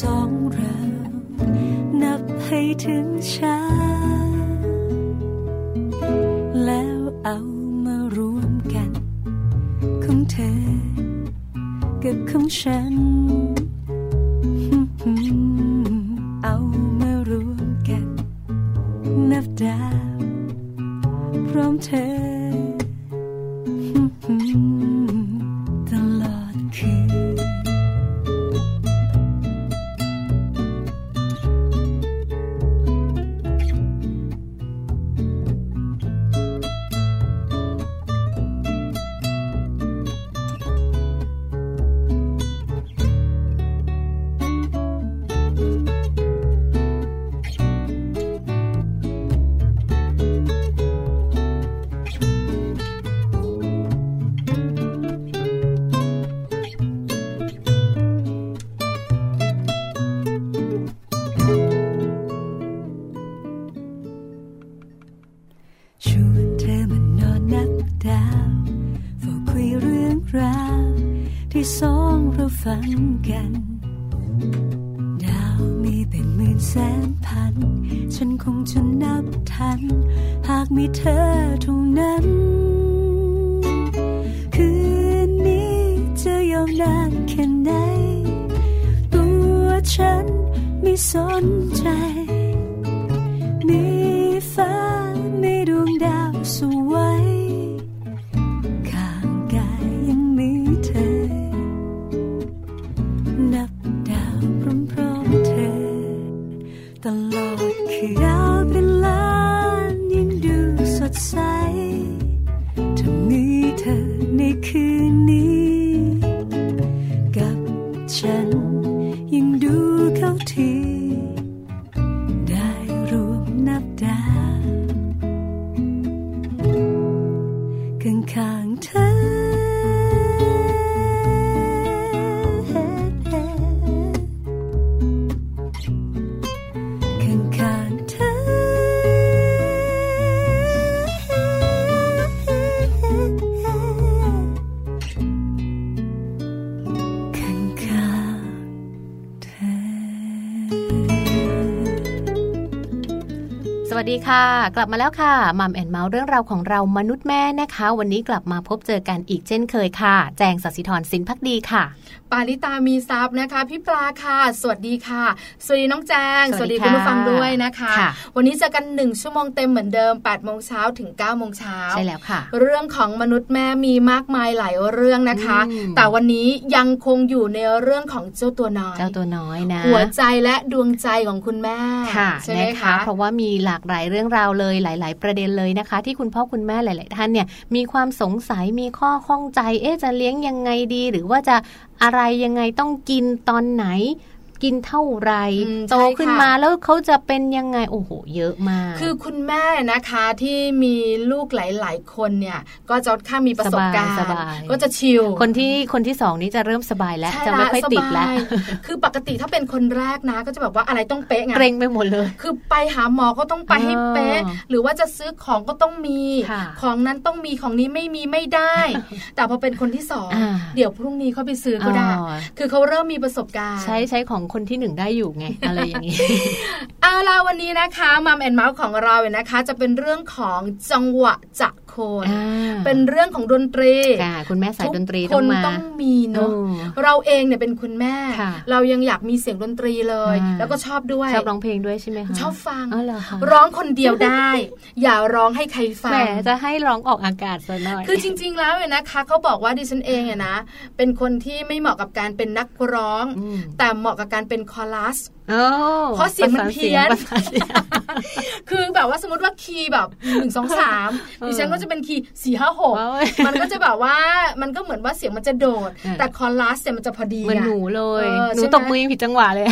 สองเรานับให้ถึงช้า แล้วเอามารวมกัน ของเธอ กับของฉัน ดีค่ ค่ะ กลับมาแล้วค่ะมัมแอนเมาส์เรื่องราวของเรามนุษย์แม่นะคะ วันนี้กลับมาพบเจอกันอีกเช่นเคยค่ะ แจงสัสิธรสินพักดีค่ะ ปาริตามีซับนะคะ พี่ปลาค่ะ สวัสดีค่ะ สวัสดีน้องแจง สวัสดีคุณผู้ค่ะฟังด้วยนะคะค่ะวันนี้เจอกันหนึ่งชั่วโมงเต็มเหมือนเดิม8ปดโมงเช้าถึง9ก้าโมงเช้าใช่แล้วค่ะ เรื่องของมนุษย์แม่มีมากมายหลายเรื่องนะคะอืมแต่วันนี้ยังคงอยู่ในเรื่องของเจ้าตัวน้อยเจ้าตัวน้อยนะ หัวใจและดวงใจของคุณแม่ค่ะใช่ไหมนะคะคะ เพราะว่ามีหลากหลายเรื่องราวเลยหลาย ๆ ประเด็นเลยนะคะ ที่คุณพ่อคุณแม่หลาย ๆ ท่านเนี่ยมีความสงสัยมีข้อข้องใจเอ๊ะจะเลี้ยงยังไงดี หรือว่าจะ อะไรยังไงต้องกินตอนไหน กินเท่าไหรอืมโตใช่ขึ้นค่ะมาแล้วเขาจะเป็นยังไงโอ้โหเยอะมาก คือคุณแม่นะคะที่มีลูกหลาย ๆ คนเนี่ย ก็จะค่อนข้างมีประสบการณ์สบายๆก็จะชิลคนที่คนที่สองนี้จะเริ่มสบายแล้วใช่จะไม่ค่อยติดแล้วสบายคือปกติถ้าเป็นคนแรกนะ ก็จะแบบว่าอะไรต้องเป๊ะไงเกรงไปหมดเลย คือไปหาหมอก็ต้องไปให้เป๊ะอ๋อหรือว่าจะซื้อของก็ต้องมีค่ะของนั้นต้องมีของนี้ไม่มีไม่ได้ แต่พอเป็นคนที่สองอ่าเดี๋ยวพรุ่งนี้เขาไปซื้อก็ได้อ๋อคือเขาเริ่มมีประสบการณ์ ใช้ใช้ของคนที่หนึ่งได้อยู่ไง อะไรอย่างนี้ เอาล่ะวันนี้นะคะมัมแอนเมาส์ของเราเนี่ยนะคะ จะเป็นเรื่องของจังหวะจะโคนอ่าเป็นเรื่องของดนตรีค่ะคุณแม่สายดนตรีทุกต้องคนมาต้องมีเนาะเออเราเองเนี่ยเป็นคุณแม่ค่ะเรายังอยากมีเสียงดนตรีเลยอ่าแล้วก็ชอบด้วยชอบร้องเพลงด้วยใช่ไหมคะชอบฟังอ๋อเหรอคะร้องคนเดียวได้ อย่าร้องให้ใครฟัแหมงจะให้ร้องออกอากาศซะหน่อยคือจริง ๆ แล้วเนี่ยนะคะเขาบอกว่าดิฉันเองอะนะ เป็นคนที่ไม่เหมาะกับการเป็นนักร้องอืมแต่เหมาะกับการเป็นคอรัสโอ้ เพราะเสียงมันเพี้ยนประสานเสียงคือแบบว่าสมมติว่าคีย์แบบหนึ่งสองสามเออดิฉันก็จะเป็นคีย์สี่ห้าหกว้าวมันก็จะแบบว่ามันก็เหมือนว่าเสียงมันจะโดดเออแต่คอรัสเนี่ยมันจะพอดีเหมือนอะหนูเลยเออหนูใช่ไหมตบมือยังผิดจังหวะเลย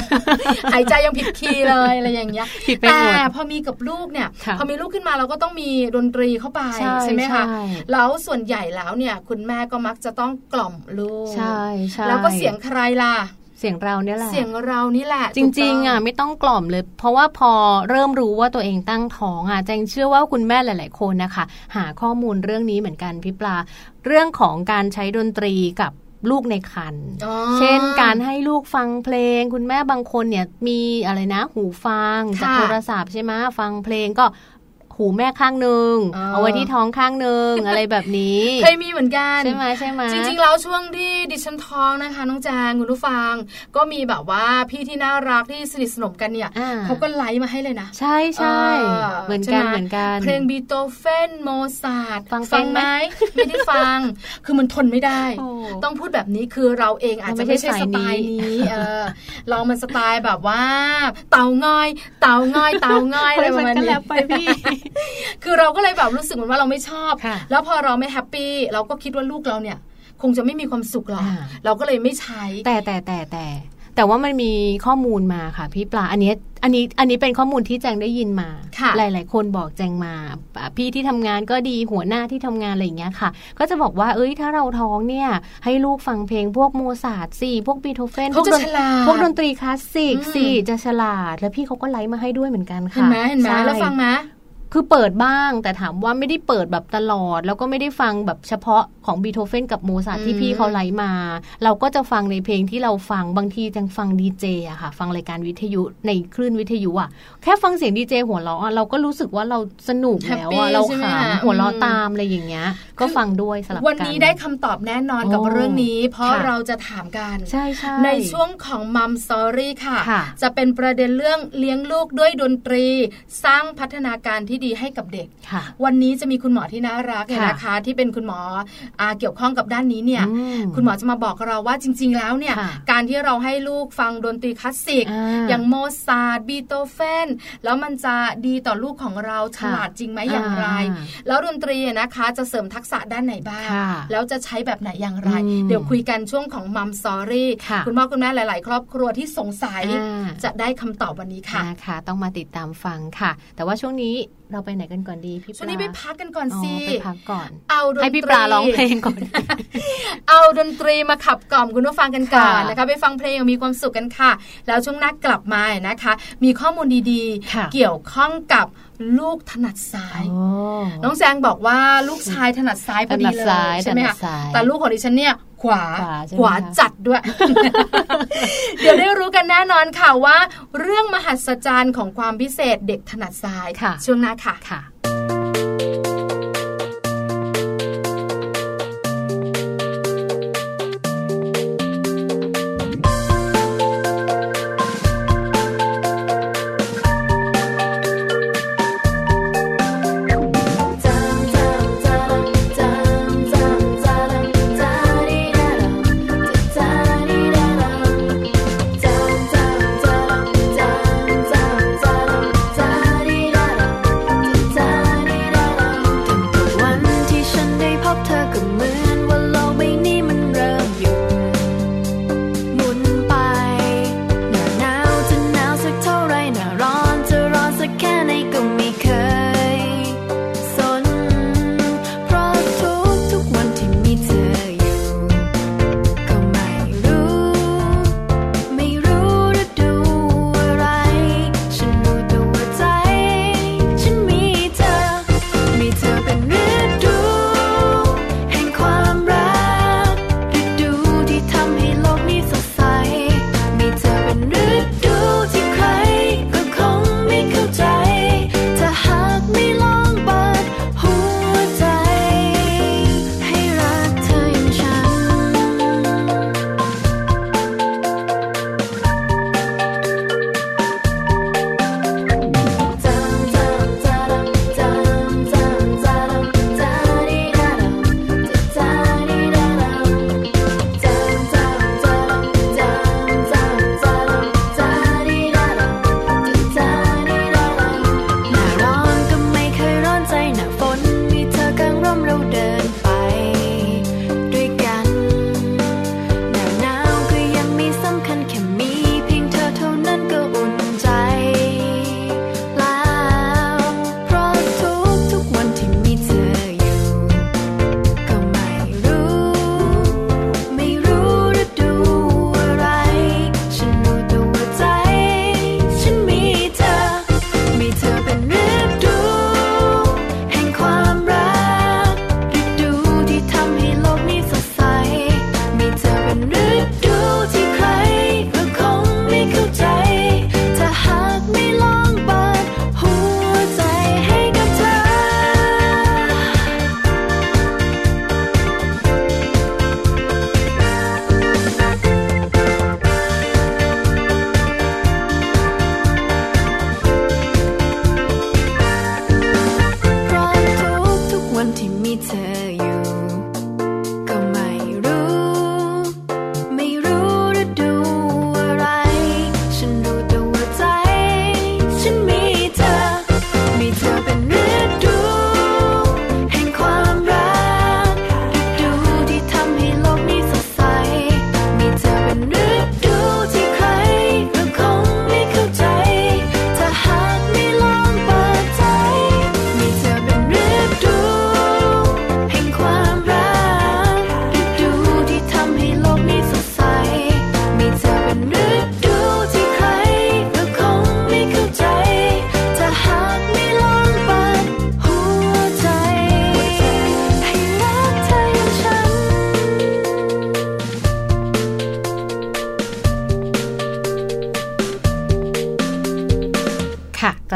หายใจยังผิดคีย์เลยอะไรอย่างเงี้ยผิดไปแต่หมดพอมีกับลูกเนี่ยค่ะพอมีลูกขึ้นมาเราก็ต้องมีดนตรีเข้าไปใช่ไหมคะใช่แล้วส่วนใหญ่แล้วเนี่ย คุณแม่ก็มักจะต้องกล่อมลูกใช่ใช่แล้วก็เสียงใครล่ะ เสียงเราเนี่ยแหละ เสียงเรานี่แหละ จริง ๆอะถูกต้ไม่ต้องกล่อมเลย เพราะว่าพอเริ่มรู้ว่าตัวเองตั้งท้องอะแจงเชื่อว่าคุณแม่หลาย ๆ คนนะคะ หาข้อมูลเรื่องนี้เหมือนกันพี่ปลา เรื่องของการใช้ดนตรีกับลูกในครรภ์อ๋อเช่นการให้ลูกฟังเพลง คุณแม่บางคนเนี่ยมีอะไรนะ หูฟังจากค่ะโทรศัพท์ใช่ไหมฟังเพลงก็ หูแม่ข้างหนึ่งอ๋อเอาไว้ที่ท้องข้างหนึ่งอะไรแบบนี้เคยมีเหมือนกันใช่ไหมใช่ไหมจริงๆแล้วช่วงที่ดิฉันท้องนะคะน้องแจงคุณผู้ฟัง ก็มีแบบว่าพี่ที่น่ารักที่สนิทสนมกันเนี่ยอ่าเขาก็ write มาให้เลยนะ ใช่ใช่เออเหมือนกันใช่ไหมเหมือนกันเพลงบีโตเฟนโมซาร์ทฟังเป็นไหมไม่ได้ฟัง คือมันทนไม่ได้โอ้ต้องพูดแบบนี้คือเราเองอาจจะเราไม่ไม่ใช่ใช่สายนี้ไตล์นี้เออเรามันสไตล์แบบว่า เต่างอย เต่างอยเต่างอยอะไรประมาณก็นี้แล้วไปพี่คือเราก็เลยแบบรู้สึกเหมือนว่าเราไม่ชอบค่ะแล้วพอเราไม่ happy เราก็คิดว่าลูกเราเนี่ย คงจะไม่มีความสุขหรอกอ่าเราก็เลยไม่ใช้ แต่แต่แต่แต่แต่ว่ามันมีข้อมูลมาค่ะพี่ปลาอันเนี้ยอันนี้อันนี้เป็นข้อมูลที่แจงได้ยินมาค่ะหลาย ๆ คนบอกแจงมาอะพี่ที่ทำงานก็ดีหัวหน้าที่ทำงานอะไรอย่างเงี้ยค่ะ ก็จะบอกว่าเอ้ยถ้าเราท้องเนี่ย ให้ลูกฟังเพลงพวกโมซาร์ทสิพวกบีโธเฟนเขาจะพวกดนฉลาดพวกดนตรีคลาสสิกอืมสิจะฉลาด แล้วพี่เขาก็ write มาให้ด้วยเหมือนกันเห็นค่ะไหมเห็นไหมใช่แล้วฟังไหม คือเปิดบ้าง แต่ถามว่าไม่ได้เปิดแบบตลอด แล้วก็ไม่ได้ฟังแบบเฉพาะของบีโธเฟนกับโมซาร์ทที่อืมพี่เขา write มา เราก็จะฟังในเพลงที่เราฟังบางทีจังฟังดีเจอะค่ะ ฟังรายการวิทยุในคลื่นวิทยุอะแค่ฟังเสียงดีเจหัวเราะอะเราก็รู้สึกว่าเราสนุกแล้ว Happy อะเราใช่ไหมขคะำหัวเราะอืมตามอะไรอย่างเงี้ย ก็ฟังด้วยสลับกันวันนี้ได้คำตอบแน่นอนกับโอ้เรื่องนี้ เพราะค่ะเราจะถามกันใช่ใช่ในช่วงของมัมสอรี่ค่ะค่ะ จะเป็นประเด็นเรื่องเลี้ยงลูกด้วยดนตรี สร้างพัฒนาการที่ดีให้กับเด็กค่ะวันนี้จะมีคุณหมอที่น่ารักเนี่ยค่ะนะคะ ที่เป็นคุณหมออาเกี่ยวข้องกับด้านนี้เนี่ยอืมคุณหมอจะมาบอกเราว่าจริง ๆ แล้วเนี่ยค่ะการที่เราให้ลูกฟังดนตรีคลาสสิกอ่าอย่างโมซาร์ทบีโตเฟนแล้วมันจะดีต่อลูกของเราค่ะฉลาดจริงไหมอย่างไรอ่าแล้วดนตรีนะคะจะเสริมทักษะด้านไหนบ้างค่ะแล้วจะใช้แบบไหนอย่างไรอืมเดี๋ยวคุยกันช่วงของ Mom Story ค่ะคุณพ่อคุณแม่หลาย ๆ ครอบครัวที่สงสัยอ่าจะได้คำตอบวันนี้ค่ะนะคะต้องมาติดตามฟังค่ะ แต่ว่าช่วงนี้เราไปไหนกันก่อนดีพี่ปลาช่วงนี้ไปพักกันก่อนอ๋อสิไปพักก่อน เอาดนตรีให้พี่ปลาร้องเพลงก่อน เอาดนตรีมาขับกล่อมคุณผู้ฟังกันก่อนค่ะนะคะไปฟังเพลงอย่างมีความสุขกันค่ะ แล้วช่วงหน้ากลับมานะคะ มีข้อมูลดีค่ะๆเกี่ยวข้องกับลูกถนัดซ้ายโอ้น้องแซงบอกว่าลูกชายถนัดซ้ายพอดีถนัดเลซ้ายยใช่ไหมถนัคะดซ้ายแต่ลูกของดิฉันเนี่ยขวาขวาใช่ไหมขวาคะจัดด้วย เดี๋ยวได้รู้กันแน่นอนค่ะว่า เรื่องมหัศจรรย์ของความพิเศษเด็กถนัดซ้ายค่ะช่วงหน้าค่ะ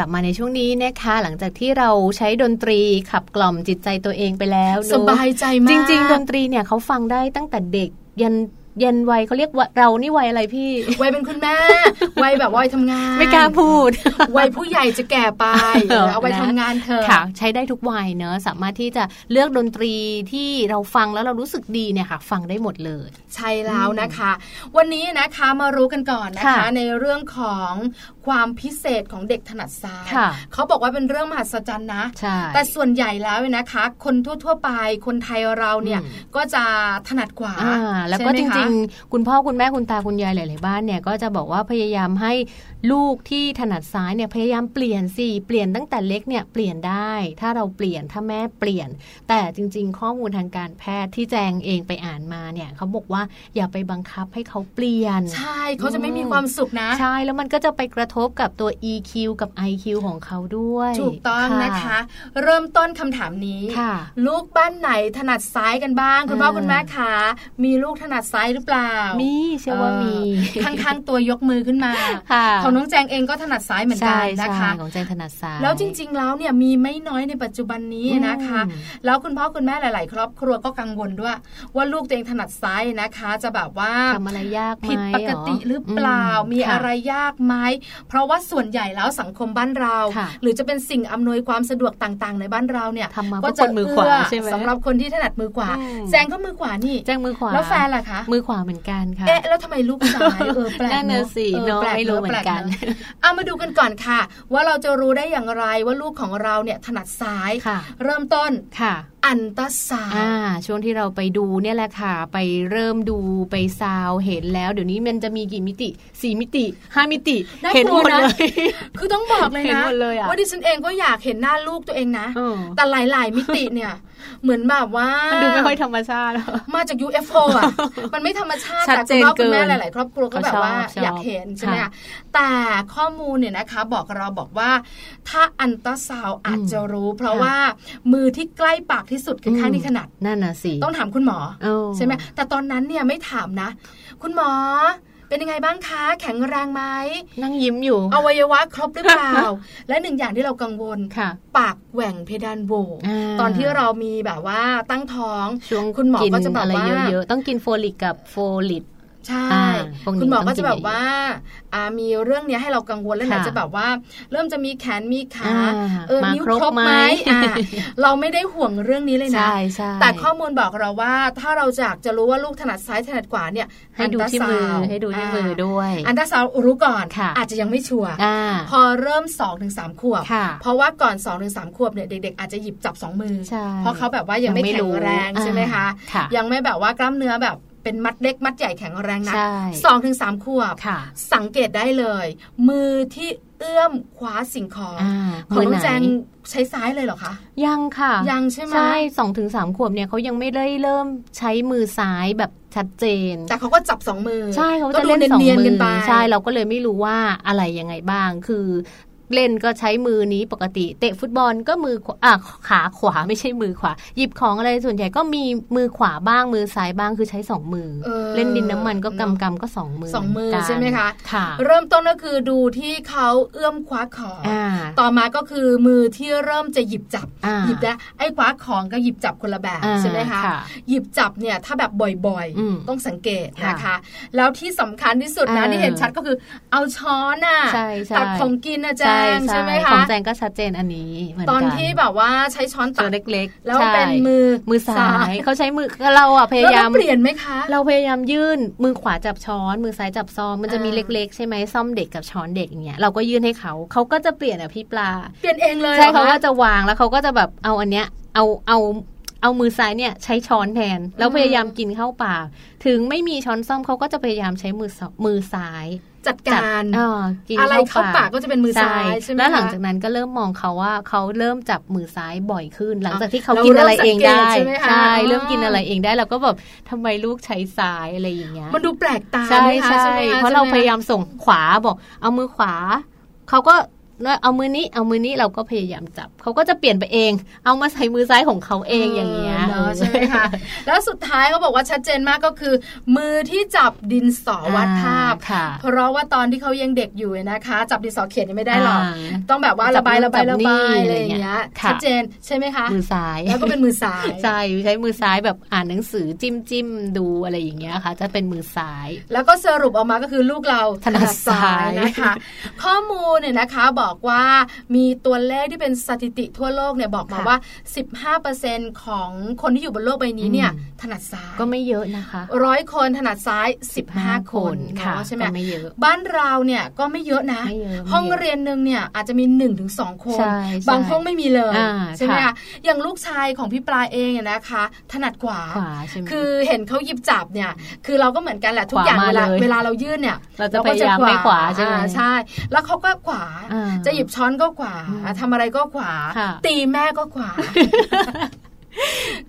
บมาในช่วงนี้นะคะ หลังจากที่เราใช้ดนตรีขับกล่อมจิตใจตัวเองไปแล้วเนอะสบายใจมากจริง ๆ ดนตรีเนี่ยเขาฟังได้ตั้งแต่เด็กยัน ยันวัยเขาเรียกว่าเรานี่วัยอะไรพี่ วัยเป็นคุณแม่ วัยแบบวัยทำงาน ไม่กล้าพูด วัยผู้ใหญ่จะแก่ไป เออเอาไว้นะทำงานเถอะค่ะ ใช้ได้ทุกวัยเนอะสามารถที่จะเลือกดนตรีที่เราฟังแล้วเรารู้สึกดีเนี่ยค่ะ ฟังได้หมดเลย ใช่แล้วนะคะ วันนี้นะคะมารู้กันก่อนนะคะค่ะในเรื่องของความพิเศษของเด็กถนัดซ้ายค่ะเขาบอกว่าเป็นเรื่องมหัศจรรย์นะใช่แต่ส่วนใหญ่แล้วเนี่ยนะคะ คนทั่ว ๆ ไปคนไทยเราเนี่ยอืมก็จะถนัดกว่าอ่าแล้วก็ใช่จไหมคุณพ่อคุณแม่คุณตาคุณยายหลาย ๆ บ้านเนี่ยก็จะบอกว่าพยายามให้ ลูกที่ถนัดซ้ายเนี่ยพยายามเปลี่ยนสิเปลี่ยนตั้งแต่เล็กเนี่ยเปลี่ยนได้ ถ้าเราเปลี่ยนถ้าแม่เปลี่ยน แต่จริง ๆ ข้อมูลทางการแพทย์ที่แจงเองไปอ่านมาเนี่ยเขาบอกว่าอย่าไปบังคับให้เขาเปลี่ยน ใช่เขาจะไม่มีความสุขนะ ใช่แล้วมันก็จะไปกระทบกับตัว EQ กับ IQ ของเขาด้วย ถูกต้องนะคะ เริ่มต้นคำถามนี้ค่ะลูกบ้านไหนถนัดซ้ายกันบ้าง คุณพ่ออ่าคุณแม่คะมีลูกถนัดซ้ายหรือเปล่า มีเชื่อว่ามีเออข้างๆตัวยกมือขึ้นมาค่ะของน้องแจงเองก็ถนัดซ้ายเหมือนกัใช่นนะคะใช่ของแจงถนัดซ้ายแล้วจริง ๆ แล้วเนี่ยมีไม่น้อยในปัจจุบันนี้นะคะอืมแล้วคุณพ่อคุณแม่หลาย ๆ ครอบครัวก็กังวลด้วย ว่าลูกตัวเองถนัดซ้ายนะคะ จะแบบว่าทำอะไรยากไหมผิดปกติหรือเปล่าอืมีค่อะไรยากไหมเพราะว่าส่วนใหญ่แล้วสังคมบ้านเราค่ะหรือจะเป็นสิ่งอำนวยความสะดวกต่าง ๆ ในบ้านเราเนี่ยทำมาก็เพื่อคนมือขวาเใช่ไหมสำหรับคนที่ถนัดมือขวาอืมแจงก็มือขวานี่แจ้งมือขวาแล้วแฟนล่ะคะมือขวาเหมือนกันค่ะเอ๊ะแล้วทำไมลูกซ้ายเออแปลกนั่นน่ะเนอะสิเออเนาะแปลกไม่รู้เหมือนกันแปลเอะเอามาดูกันก่อนค่ะ ว่าเราจะรู้ได้อย่างไรว่าลูกของเราเนี่ยถนัดซ้ายค่ะเริ่มต้นค่ะอันตราซาวอ่าด์ช่วงที่เราไปดูเนี่ยแหละค่ะ ไปเริ่มดูไปซาวเห็นแล้ว เดี๋ยวนี้มันจะมีกี่มิติสี่มิติห้ามิติน่าเห็นกหลัมวดนะเลยคือต้องบอกเลยเห็นนะหมดเลยอะว่าดิฉันเองก็อยากเห็นหน้าลูกตัวเองนะเออแต่หลาย ๆ มิติเนี่ย เหมือนแบบว่ามัมันดูไม่ค่อยธรรมชาติ มาจาก UFO อะมันไม่ธรรมชาติชัดแต่เจคุณนพ่อคุณแม่เกินหลาย ๆ ครอบครัวก็แบบว่าเขาชอบอยากเห็นใช่ไหมค่ะคะแต่ข้อมูลเนี่ยนะคะ บอกเราบอกว่า ถ้าอัลตราซาวด์อาจจะรู้ เพราะค่ะว่ามือที่ใกล้ปากที่สุดคือข้างที่ถนัดนั่นน่ะสิต้องถามคุณหมอเออใช่ไหมแต่ตอนนั้นเนี่ยไม่ถามนะ คุณหมอ เป็นยังไงบ้างคะ แข็งแรงไหมนั่งยิ้มอยู่ อวัยวะครบหรือเปล่า และหนึ่งอย่างที่เรากังวลค่ะ ปากแหว่งเพดานโหว่ตอนที่เรามีแบบว่าตั้งท้องช่วงคุณหมอก็จะบอกนอะไรว่าเยอะๆต้องกินโฟลิกกับโฟลิต ใช่อ่าพวกนี้คุณหมอก็ต้องกินจะแบบเยอะๆว่าอ่ามีเรื่องเนี้ยให้เรากังวลแล้วไหนค่ะจะแบบว่า เริ่มจะมีแขนมีขาอ่าเออมานิ้วครบครบไหมไหมอ่าเราไม่ได้ห่วงเรื่องนี้เลยนะใช่ใช่แต่ข้อมูลบอกเราว่า ถ้าเราอยากจะรู้ว่าลูกถนัดซ้ายถนัดขวาเนี่ยให้ดูที่มืออันตราซาวด์ให้ดูที่มือด้วย อันตราซาวด์รู้ก่อนค่ะอาจจะยังไม่ชัวร์อ่าพอเริ่ม2อถึงสขวบค่ะเพราะว่าก่อน2อถึงสขวบเนี่ยเด็ก ๆ อาจจะหยิบจับสองมือใช่เพราะเขาแบบว่ายังไม่ยังไม่แข็รู้งแรงใช่ไหมคะค่ะยังไม่แบบว่ากล้ามเนื้อแบบ เป็นมัดเล็กมัดใหญ่แข็งแรงนะใช่สองถึงสามขวบค่ะสังเกตได้เลย มือที่เอื้อมคว้าสิ่งของอ่าของน้องมืไหนแจงใช้ซ้ายเลยเหรอคะ ยังค่ะ ยังใช่ไหมใช่สองถึงสามขวบเนี่ยเขายังไม่ได้เริ่มใช้มือซ้ายแบบชัดเจน แต่เขาก็จับสองมือ ใช่เขาก็จะดูเล่นสองเนียนมืๆกันอไปใช่เราก็เลยไม่รู้ว่าอะไรยังไงบ้าง คือ เล่นก็ใช้มือนี้ปกติ เตะฟุตบอลก็มือขวาอะขาขวาไม่ใช่มือขวา หยิบของอะไรส่วนใหญ่ก็มีมือขวาบ้างมือซ้ายบ้างคือใช้สองมือออเล่นดินน้ำมันก็เอะกำกำก็สองมือสองมือเหนกันใช่ไหมคะค่ะ เริ่มต้นก็คือดูที่เขาเอื้อมคว้าของอ่าต่อมาก็คือมือที่เริ่มจะหยิบจับอ่าหยิบได้ไอ้คว้าของกับหยิบจับคนละแบบอ่าใช่ไหมคะค่ะหยิบจับเนี่ยถ้าแบบบ่อยอืมๆต้องสังเกตค่ะนะคะ แล้วที่สำคัญที่สุดนะเออที่เห็นชัดก็คือ เอาช้อนน่ะใช่ใช่ตักของกินนะแจงใช่ไหมขอคะงแจงก็ชัดเจนอันนี้เหมือนตอนกันที่แบบว่าใช้ช้อนตัตักวเล็กๆ แล้วใช่เป็นมือมือซ้ายเขาใช้มือเราอะพแล้วยายามเปลี่ยนไหมคะ เราพยายามยื่นมือขวาจับช้อน มือซ้ายจับซองมันจะมีอ่าเล็ก ๆ ใช่ไหมซ่อมเด็กกับช้อนเด็กอย่างเงี้ยเราก็ยื่นให้เขาเขาก็จะเปลี่ยนอะพี่ปลา เปลี่ยนเองเลยใช่หรอเขาคะก็จะวางแล้วเขาก็จะแบบเอาอันเนี้ยเอาเอา เอามือซ้ายเนี่ยใช้ช้อนแทน แล้วพยายามกินเข้าปากถึงไม่มีช้อนซ่อมเขาก็จะพยายามใช้มือซ้อมือซ้ายจัดการอ่ากินอะไรเข้าเข้าปากก็จะเป็นมือซ้ายใช่ไหมแล้วหลังคะจากนั้นก็เริ่มมองเขาว่าเขาเริ่มจับมือซ้ายบ่อยขึ้น หลังจากที่เขาเรากินอะไรเองได้เริ่มสังเกตใช่ไหมคะอ๋อเริ่มกินอะไรเองได้เราก็แบบทำไมลูกใช้ซ้ายอะไรอย่างเงี้ยมันดูแปลกตาใช่ไหมคะใช่ไหมคะเพราะเราใช่ไหพยายามส่งขวาบอก เอามือขวาเขาก็ เอามือนี้เอามือนี้เราก็พยายามจับเขาก็จะเปลี่ยนไปเอง เอามาใส่มือซ้ายของเขาเองอย่างเงี้ยเนอะใช่ไหมคะแล้วสุดท้ายเขาบอกว่าชัดเจนมากก็คือ มือที่จับดินสอวาดภาพค่ะเพราะว่าตอนที่เขายังเด็กอยู่นะคะ จับดินสอเขียนยังไม่ได้หรอกอ่าต้องแบบว่าระบายระบายระบายอะไรอย่างเงี้ยค่ะชัดเจนใช่ไหมคะมือซ้ายแล้วก็เป็นมือซ้ายใช่ใช้มือซ้ายแบบอ่านหนังสือจิ้มจิ้มดูอะไรอย่างเงี้ยค่ะ จะเป็นมือซ้าย แล้วก็สรุปออกมาก็คือลูกเราถนัดซ้ายนะคะ ข้อมูลเนี่ยนะคะบอกว่ามีตัวเลขที่เป็นสถิติทั่วโลกเนี่ยบอกมาค่ะว่า 15%ของคนที่อยู่บนโลกใบนี้เนี่ยอืมถนัดซ้ายก็ไม่เยอะนะคะร้อยคนถนัดซ้าย 15 คนค่ะเนาะใช่ไหมก็ไม่เยอะบ้านเราเนี่ยก็ไม่เยอะนะไม่เยอะห้องไม่เยอะเรียนหนึ่งเนี่ยอาจจะมี1นถึงสคนใช่ใช่บางห้องไม่มีเลยอ่าใช่ไหมค่ะคะอย่างลูกชายของพี่ปลาเองเนี่ยนะคะ ถนัดขวาขวาใช่ไหมคือเห็นเขาหยิบจับเนี่ย คือเราก็เหมือนกันแหละทุกอย่างขวาเวมาลาเลยเวลาเรายื่นเนี่ยเราจะพยายามไม่ขวาใช่ไหมอ่ใช่ แล้วเขาก็ขวาอ่าจะหยิบช้อนก็ขวาอืมทำอะไรก็ขวาค่ะตีแม่ก็ขวา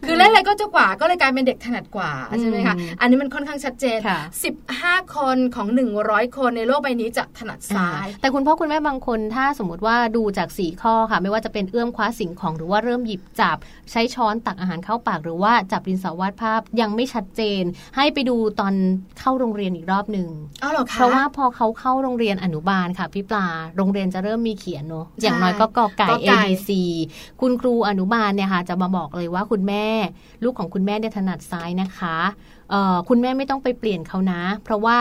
คือเล่นอะไรก็จะกว่าก็เลยกลายเป็นเด็กถนัดกว่าใช่ไหมคะอืมอันนี้มันค่อนข้างชัดเจนค่ะ15 คนของ 100 คนในโลกใบนี้จะถนัดซ้าย แต่คุณพ่อคุณแม่บางคนถ้าสมมติว่าดูจากสี่ข้อค่ะ ไม่ว่าจะเป็นเอื้อมคว้าสิ่งของหรือว่าเริ่มหยิบจับ ใช้ช้อนตักอาหารเข้าปาก หรือว่าจับดินสอวาดภาพยังไม่ชัดเจน ให้ไปดูตอนเข้าโรงเรียนอีกรอบหนึ่งเอาเหรอคะเพราะว่าพอเขาเข้าโรงเรียนอนุบาลค่ะพี่ปลาโรงเรียนจะเริ่มมีเขียนเนอะอย่างน้อยก็กอไก่กอไก่ A B C คุณครูอนุบาลเนี่ยค่ะจะมาบอกเลยว่าคุณแม่ ลูกของคุณแม่เนี่ยถนัดซ้ายนะคะคุณแม่ไม่ต้องไปเปลี่ยนเขานะ เพราะว่า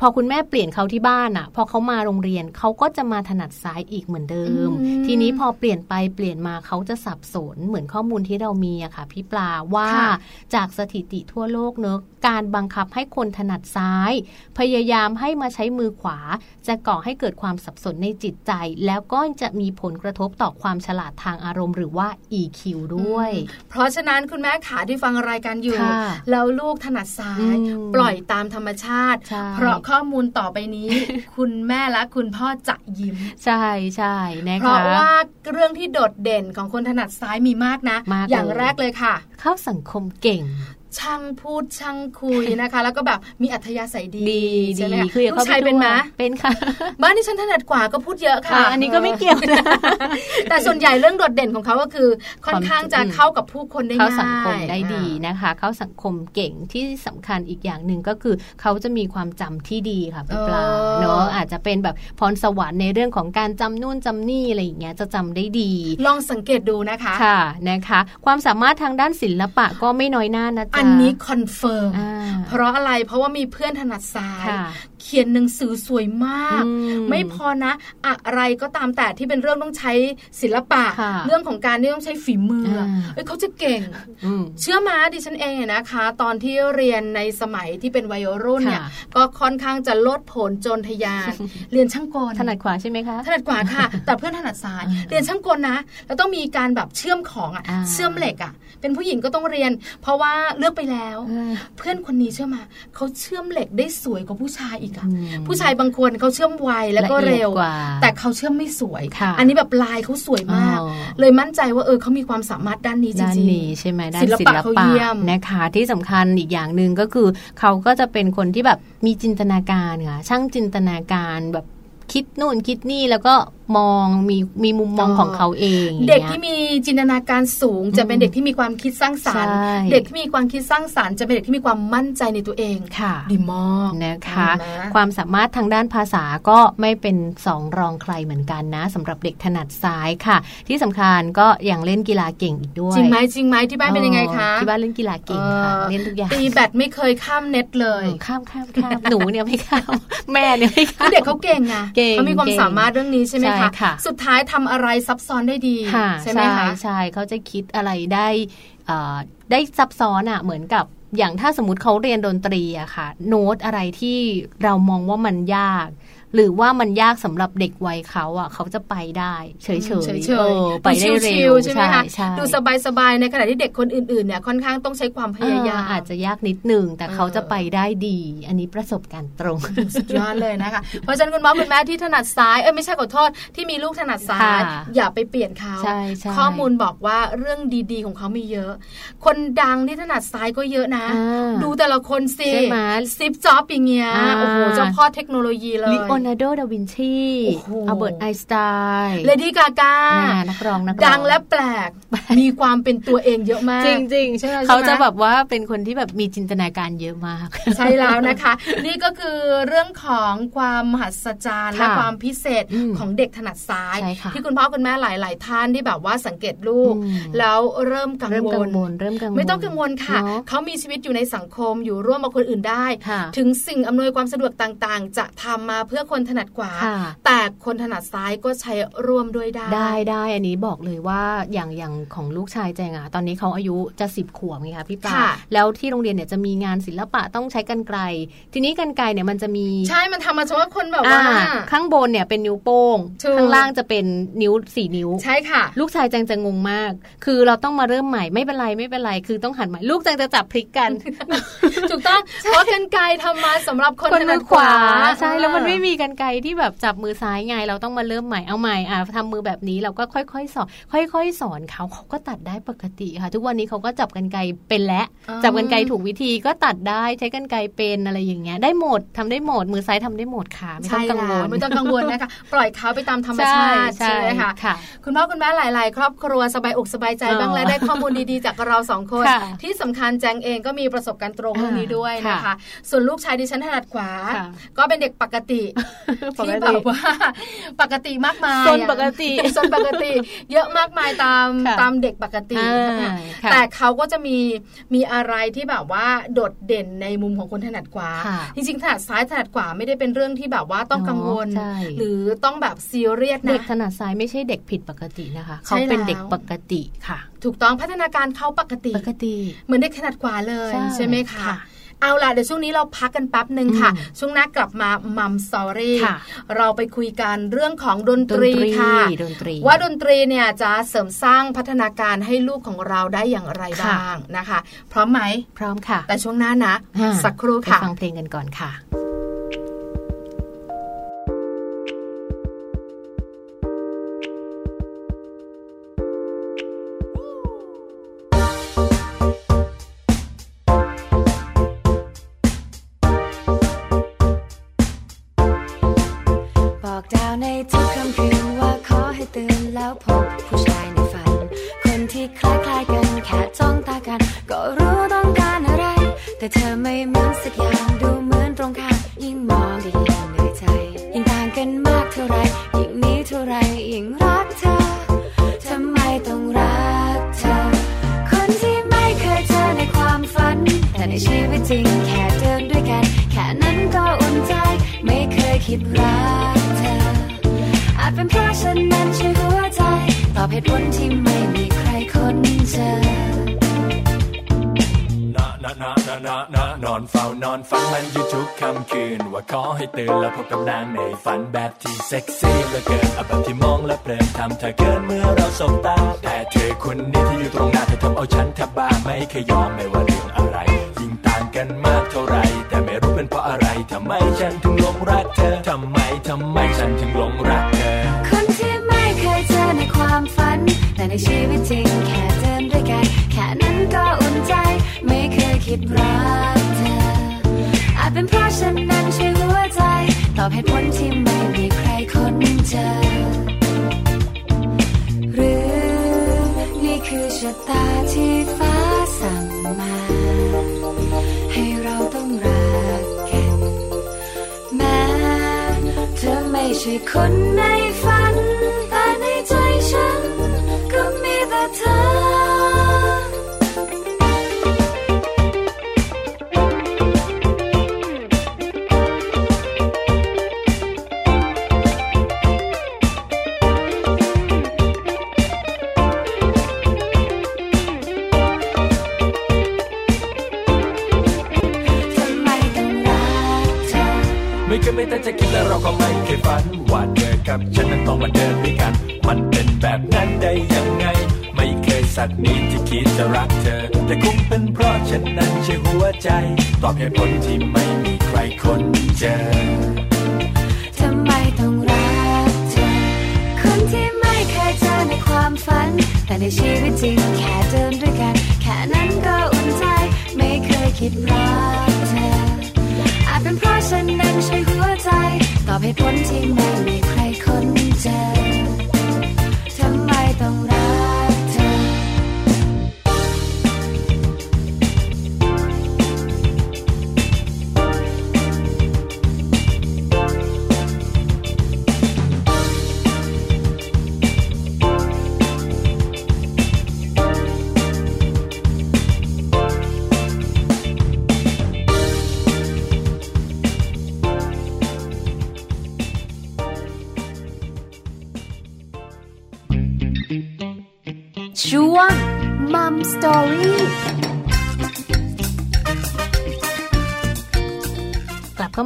พอคุณแม่เปลี่ยนเขาที่บ้านอะ่ะ พอเขามาโรงเรียนเขาก็จะมาถนัดซ้ายอีกเหมือนเดิมอืมทีนี้พอเปลี่ยนไปเปลี่ยนมาเขาจะสับสนเหมือนข้อมูลที่เรามีอะค่ะพี่ปลาว่าค่ะจากสถิติทั่วโลกเนอะการบังคับให้คนถนัดซ้าย พยายามให้มาใช้มือขวา จะก่อให้เกิดความสับสนในจิตใจ แล้วก็จะมีผลกระทบต่อความฉลาดทางอารมณ์หรือว่า EQ ด้วย เพราะฉะนั้นคุณแม่ขาที่ฟังรายการอยู่ค่ะแล้วลูกถนัดซ้ายอืมปล่อยตามธรรมชาติใช่เพราะข้อมูลต่อไปนี้ คุณแม่และคุณพ่อจะยิ้ม ใช่ใช่นะคะเพราะว่าเรื่องที่โดดเด่นของคนถนัดซ้ายมีมากนะมากอย่างเลยแรกเลยค่ะ เข้าสังคมเก่ง ช่างพูดช่างคุยนะคะ แล้วก็แบบมีอัธยาศัยดีดีใช่ไหมดีคะคืออย่าลูเข้ากไปชายเป็นไหมเป็นค่ะ บ้านที่ฉันถนัดกว่าก็พูดเยอะค่ะอ่าอันนี้ก็ไม่เกี่ยวนะ แต่ส่วนใหญ่เรื่องโดดเด่นของเขาก็คือ ค่อนข้างจะความเข้ากับผู้คนได้เข้าง่ายสังคมได้ดีนะคะ เข้าสังคมเก่งที่สำคัญอีกอย่างหนึ่งก็คือ เขาจะมีความจำที่ดีค่ะพี่ปลาเออเนาะอาจจะเป็นแบบพรสวรรค์ในเรื่องของการจำนู่นจำนี่อะไรอย่างเงี้ยจะจำได้ดี ลองสังเกตดูนะคะค่ะนะคะ ความสามารถทางด้านศิลปะก็ไม่น้อยหน้านะจ๊ะอันนี้ confirm อ่าเพราะอะไรเพราะว่ามีเพื่อนถนัดซ้ายค่ะเขียนหนังสือสวยมากอืมไม่พอนะ อะไรก็ตามแต่ที่เป็นเรื่องต้องใช้ศิลปะค่ะเรื่องของการที่ต้องใช้ฝีมืออาเอ้ยเขาจะเก่งอืมเชื่อมาดิฉันเองอะนะคะ ตอนที่เรียนในสมัยที่เป็นวัยรุ่นเนี่ยค่ะก็ค่อนข้างจะโลดโผนโจนทะยานเรียนช่างกลถนัดขวาใช่ไหมคะถนัดกว่าค่ะ แต่เพื่อนถนัดซ้ายอ่าเรียนช่างกลนะ แล้วต้องมีการแบบเชื่อมของอะอ่าเชื่อมเหล็กอะ เป็นผู้หญิงก็ต้องเรียน เพราะว่าเลือกไปแล้วอ่าเพื่อนคนนี้เชื่อมาเขาเชื่อมเหล็กได้สวยกว่าผู้ชายอีกอะอืมผู้ชายบางคนเขาเชื่อมไวแล้วก็ละเอียดเร็วกว่าแต่เขาเชื่อมไม่สวยค่ะอันนี้แบบลายเขาสวยมากอ๋อเลยมั่นใจว่าเออเขามีความสามารถด้านนี้จด้านริงนี้ใช่ไหมด้านศิลศิปะลเขาปะเยี่ยมนะคะที่สำคัญอีกอย่างหนึ่งก็คือ เขาก็จะเป็นคนที่แบบมีจินตนาการค่ะช่างจินตนาการแบบ คิดนู่นคิดนี่แล้วก็มองมีมีมุมมองอ๋อของเขาเองๆเด็กอย่างงี้ยที่มีจินตนาการสูง จะเป็นเด็กที่มีความคิดสร้างสรรค์ใช่เด็กที่มีความคิดสร้างสรรค์จะเป็นเด็กที่มีความมั่นใจในตัวเองค่ะ ดีมากนะคะเห็นไหมความสามารถทางด้านภาษาก็ไม่เป็นสองรองใครเหมือนกันนะสำหรับเด็กถนัดซ้ายค่ะ ที่สำคัญก็ยังเล่นกีฬาเก่งอีกด้วยจริงไหมจริงไหมที่บ้านเป็นยังไงคะที่บ้านเล่นกีฬาเก่งค่ะเออเล่นทุกอย่างตีแบตไม่เคยข้ามเน็ตเลยเออข้ามข้ามข้ามหนูเนี่ยไม่ข้ามแม่เนี่ยไม่ข้าคืมอเด็กเขาเก่งไงเก่งเขามีความเก่งสามารถเรื่องนี้ใช่ไหมใช่คะค่ะสุดท้ายทำอะไรซับซ้อนได้ดีค่ะใช่ไหมคะใช่เขาจะคิดอะไรได้เอ่อได้ซับซ้อนอะเหมือนกับอย่างถ้าสมมติเขาเรียนดนตรีอะค่ะ โน้ตอะไรที่เรามองว่ามันยากหรือว่ามันยากสำหรับเด็กวัยเขาอะเขาจะไปได้เฉยๆเฉยเออๆไปได้เร็ชิวๆใช่ไหมคะใช่ดูสบายๆในขณะที่เด็กคนอื่นๆเนี่ยค่อนข้างต้องใช้ความพยายามอ่อาจจะยากนิดหนึ่งแต่เออเขาจะไปได้ดี อันนี้ประสบการณ์ตรงสุดยอดเลยนะคะเพราะฉะนั้นคุณพ่อคุณแม่ที่ถนัดซ้ายเอ้ยไม่ใช่ขอโทษที่มีลูกถนัดซ้ายค่ะอย่าไปเปลี่ยนเขาใช่ใช่ข้อมูลบอกว่าเรื่องดีๆ ของเขามีเยอะ คนดังที่ถนัดซ้ายก็เยอะนะอ่าดูแต่ละคนสิใช่ไหมซิปจ็อบอย่างเงี้ยอ่าโอ้โหเจ้าพ่อเทคโนโลยีเลยลีโอนาร์โด ดาวินชีโอ้โหอัลเบิร์ตไอน์สไตน์เลดี้กากาอ่านักร้องนักร้องดังและแปลก มีความเป็นตัวเองเยอะมาก จริงใช่ไหมๆเขาจะแบบว่าเป็นคนที่แบบมีจินตนาการเยอะมาก ใช่แล้วนะคะ นี่ก็คือเรื่องของความมหัศจรรย์และค่ะความพิเศษอืมของเด็กถนัดซ้ายใช่ค่ะที่คุณพ่อคุณแม่หลาย ๆ ท่านที่แบบว่าสังเกตลูกอืมแล้วเริ่มกังเริ่มวกังลวลเริ่มกังวลไม่ต้องกังวลค่ะเนอะเขามีชีวิตอยู่ในสังคมอยู่ร่วมกับคนอื่นได้ค่ะถึงสิ่งอำนวยความสะดวกต่าง ๆ จะทำมาเพื่อคนถนัดขวาค่ะแต่คนถนัดซ้ายก็ใช้ร่วมด้วยได้ ได้ได้อันนี้บอกเลยว่าอย่างอย่างของลูกชายแจงอะตอนนี้เขาอายุจะสิบขวบไงคะพี่ปลาค่ะแล้วที่โรงเรียนเนี่ยจะมีงานศิลปะต้องใช้กันไกล ทีนี้กันไกลเนี่ยมันจะมีใช่มันทำมาเฉพาะคนแบบอ่าว่าข้างบนเนี่ยเป็นนิ้วโป้งถูกข้างล่างจะเป็นนิ้วสี่นิ้ว ใช่ค่ะ ลูกชายแจงจะงงมาก คือเราต้องมาเริ่มใหม่ไม่เป็นไรไม่เป็นไรคือต้องหันใหม่ลูกแจงจะจับพลิกกันถูกต้องเพราะกันไกรทำมาสำหรับคนคนถมืนัอดขวาใช่อ่าแล้วมันไม่มีกันไกลที่แบบจับมือซ้ายไงเราต้องมาเริ่มใหม่เอาใหม่อะทำมือแบบนี้เราก็ค่อยๆสอนค่อย ๆ สอนเขาเขาก็ตัดได้ปกติค่ะ ทุกวันนี้เขาก็จับกันไกลเป็นแล้วอ๋อจับกันไกลถูกวิธีก็ตัดได้ใช้กันไกลเป็นอะไรอย่างเงี้ยได้หมดทำได้หมดมือซ้ายทำได้หมดค่ะไม่ต้องกังวลใช่แไม่ต้องกังวลนะคะปล่อยเขาไปตามธรรมชาติใช่ใช่ไหมคะค่ะคุณพ่อคุณแม่หลาย ๆ ครอบครัวสบายอกสบายใจอ๋อบ้างและได้ข้อมูลดีๆจากเราสองคนค่ะที่สำคัญแจงเองก็มีประสบการณ์ตรงเรื่องนี้ด้วยนะคะค่ะส่วนลูกชายดิฉันถนัดขวาค่ะก็เป็นเด็กปกติปกที่ติแบบว่าปกติมากมายซนปกติซนปกติ เยอะมากมายตามค่ะตามเด็กปกติอ่าค่ะค่ะแต่เขาก็จะมีมีอะไรที่แบบว่าโดดเด่นในมุมของคนถนัดขวาค่ะจริงๆถนัดซ้ายถนัดขวาไม่ได้เป็นเรื่องที่แบบว่าต้องกังวลใช่หรือต้องแบบซีเรียสเด็กนะถนัดซ้ายไม่ใช่เด็กผิดปกตินะคะใช่เขาเป็นแล้วเด็กปกติค่ะ ถูกต้องพัฒนาการเขาปกติปกติ เหมือนเด็กถนัดขวาเลยใช่ใช่ไหมคะค่ะ เอาล่ะเดี๋ยวช่วงนี้เราพักกันแป๊บหนึ่งค่ะอืมช่วงหน้ากลับมามัมสอรี่ค่ะเราไปคุยกันเรื่องของดนดตนรีตรีค่ะดนตรีว่าดนตรีเนี่ยจะเสริมสร้างพัฒนาการให้ลูกของเราได้อย่างไรค่ะบ้างนะคะ พร้อมไหมพร้อมค่ะ แต่ช่วงหน้านะอ่าสักครู่ไปค่ะฟังเพลงกันก่อนค่ะ ในทุกค่ำคืนว่าขอให้ตื่นแล้วพบผู้ชายในฝัน คนที่คล้ายๆกันแค่จ้องตากัน ก็รู้ต้องการอะไร แต่เธอไม่เหมือนส นะนอนเฝ้านอนฝันมันอยู่ทุกค่ำคืน ว่าขอให้ตื่นแล้วพบกับนางในฝันแบบที่เซ็กซี่เหลือเกินอาแบบที่มองแล้วเพลินทำเธอเกินเมื่อเราสบตา แต่เธอคนนี้ที่อยู่ตรงหน้าเธอทำเอาฉันแทบบ้าไม่เคยยอมไม่ว่าเรื่องอะไร ยิ่งต่างกันมากเท่าไรแต่ไม่รู้เป็นเพราะอะไรทำไมฉันถึงหลงรักเธอทำไมทำไมฉันถึงหลงรักเธอคนที่ไม่เคยเจอในความฝัน แต่ในชีวิตจริงแค่เดิน ด้วยกัน แค่นั้นก็อุ่นใจ ไม่เคยคิดรักเธอ อาจเป็นเพราะฉันนั้นใช่หัวใจ ตอบเหตุผลที่ไม่มีใครคนเจอ หรือนี่คือชะตาที่ฟ้าสั่งมา ให้เราต้องรักกันแม้เธอไม่ใช่คนในฝัน แต่ในใจฉัน ก็มีแต่เธอ สักนิดที่คิดจะรักเธอ แต่คงเป็นเพราะฉันนั้นใช่หัวใจ ตอบเหตุผลที่ไม่มีใครคนเจอทำไมต้องรักเธอ คนที่ไม่เคยเจอในความฝัน แต่ในชีวิตจริงแค่เดินด้วยกัน แค่นั้นก็อุ่นใจ ไม่เคยคิดรักเธอ อาจเป็นเพราะฉันนั้นใช่หัวใจ ตอบเหตุผลที่ไม่มีใครคนเจอ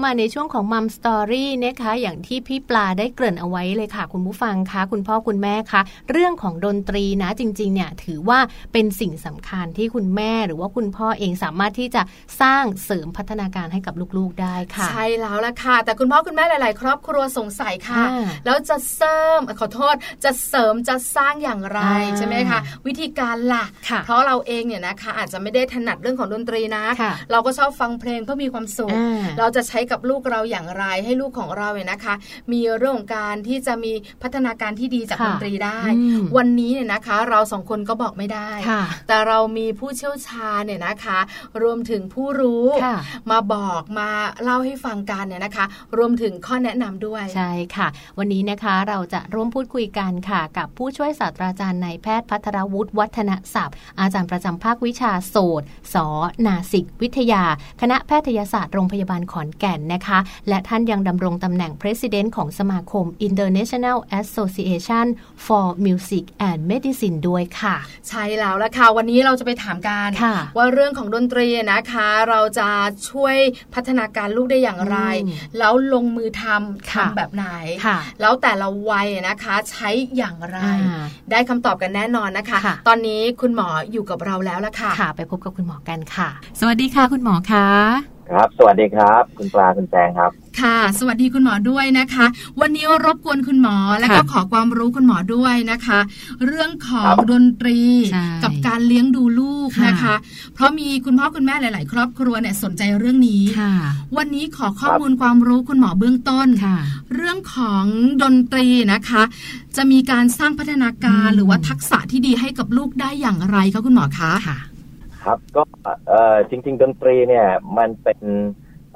มาในช่วงของมัมสตอรี่นะคะ อย่างที่พี่ปลาได้เกริ่นเอาไว้เลยค่ะ คุณผู้ฟังคะ คุณพ่อคุณแม่คะ เรื่องของดนตรีนะจริงๆเนี่ยถือว่าเป็นสิ่งสำคัญที่คุณแม่หรือว่าคุณพ่อเองสามารถที่จะสร้างเสริมพัฒนาการให้กับลูกๆได้ค่ะ ใช่แล้วล่ะค่ะ แต่คุณพ่อคุณแม่หลาย ๆ ครอบครัวสงสัยค่ะอ่าแล้วจะเสริมขอโทษ จะเสริมจะสร้างอย่างไรอ่าใช่ไหมคะวิธีการล่ะค่ะเพราะเราเองเนี่ยนะคะอาจจะไม่ได้ถนัดเรื่องของดนตรีนะค่ะเราก็ชอบฟังเพลงเพื่อมีความสุขอ่าเราจะใช้กับลูกเราอย่างไรให้ลูกของเราเนี่ยนะคะ มีเรื่องของการที่จะมีพัฒนาการที่ดีจากค่ะดนตรีได้อืมวันนี้เนี่ยนะคะ เราสองคนก็บอกไม่ได้ค่ะแต่เรามีผู้เชี่ยวชาญเนี่ยนะคะ รวมถึงผู้รู้ค่ะมาบอกมาเล่าให้ฟังกันเนี่ยนะคะ รวมถึงข้อแนะนำด้วยใช่ค่ะ วันนี้นะคะเราจะร่วมพูดคุยกันค่ะ กับผู้ช่วยศาสตราจารย์นายแพทย์พัทรวุฒิวัฒนศัพท์ อาจารย์ประจำภาควิชาโสตสนาสิกวิทยา คณะแพทยศาสตร์โรงพยาบาลขอนแก่นนะคะ และท่านยังดำรงตำแหน่ง President ของสมาคม International Association for Music and Medicine ด้วยค่ะ ใช่แล้วละค่ะ วันนี้เราจะไปถามกันค่ะว่าเรื่องของดนตรีนะคะ เราจะช่วยพัฒนาการลูกได้อย่างไรอืมแล้วลงมือทำค่ะทำแบบไหนค่ะแล้วแต่ละวัยนะคะใช้อย่างไรอ่าได้คำตอบกันแน่นอนนะคะค่ะตอนนี้คุณหมออยู่กับเราแล้วละค่ะค่ะไปพบกับคุณหมอกันค่ะ สวัสดีค่ะคุณหมอคะ ครับ สวัสดีครับ คุณปลาคุณแจงครับ ค่ะ สวัสดีคุณหมอด้วยนะคะ วันนี้รบกวนคุณหมอและก็ค่ะขอความรู้คุณหมอด้วยนะคะ เรื่องของครับดนตรีใช่กับการเลี้ยงดูลูกค่ะนะคะ เพราะมีคุณพ่อคุณแม่หลาย ๆ ครอบครัวเนี่ยสนใจเรื่องนี้ค่ะวันนี้ขอข้อมูลความรู้คุณหมอเบื้องต้นค่ะเรื่องของดนตรีนะคะ จะมีการสร้างพัฒนาการอืมหรือว่าทักษะที่ดีให้กับลูกได้อย่างไรคะคุณหมอคะค่ะ ครับก็เอ่อจริง ๆ ดนตรีเนี่ยมันเป็น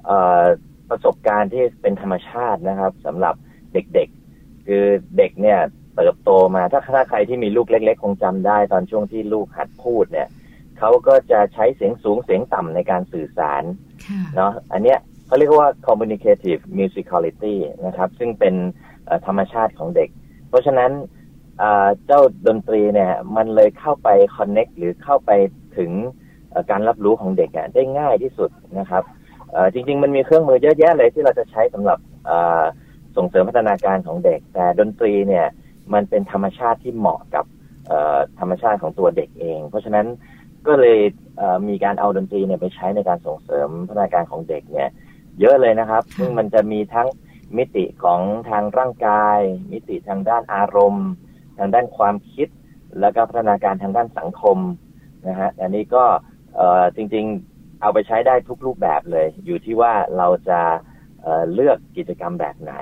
เอ่อประสบการณ์ที่เป็นธรรมชาตินะครับสำหรับเด็กๆ คือเด็กเนี่ยเติบโตมาถ้าถ้าใครที่มีลูกเล็ก ๆ คงจำได้ตอนช่วงที่ลูกหัดพูดเนี่ยเขาก็จะใช้เสียงสูงเสียงต่ำในการสื่อสารค่ะเนาะอันเนี้ยเขาเรียกว่า communicative musicality นะครับ ซึ่งเป็นเอ่อธรรมชาติของเด็ก เพราะฉะนั้นเอ่อเจ้าดนตรีเนี่ยมันเลยเข้าไป connect หรือเข้าไป ถึงเอ่อการรับรู้ของเด็กอะได้ง่ายที่สุดนะครับเอ่อจริง ๆ มันมีเครื่องมือเยอะแยะเลยที่เราจะใช้สำหรับเอ่อส่งเสริมพัฒนาการของเด็ก แต่ดนตรีเนี่ยมันเป็นธรรมชาติที่เหมาะกับเอ่อธรรมชาติของตัวเด็กเอง เพราะฉะนั้นก็เลยเอ่อมีการเอาดนตรีเนี่ยไปใช้ในการส่งเสริมพัฒนาการของเด็กเนี่ย เยอะเลยนะครับค่ะซึ่งมันจะมีทั้งมิติของทางร่างกาย มิติทางด้านอารมณ์ ทางด้านความคิด แล้วก็พัฒนาการทางด้านสังคม นะฮะอันนี้ก็เอ่อจริงๆเอาไปใช้ได้ทุกรูปแบบเลย อยู่ที่ว่าเราจะเอ่อเลือกกิจกรรมแบบไหน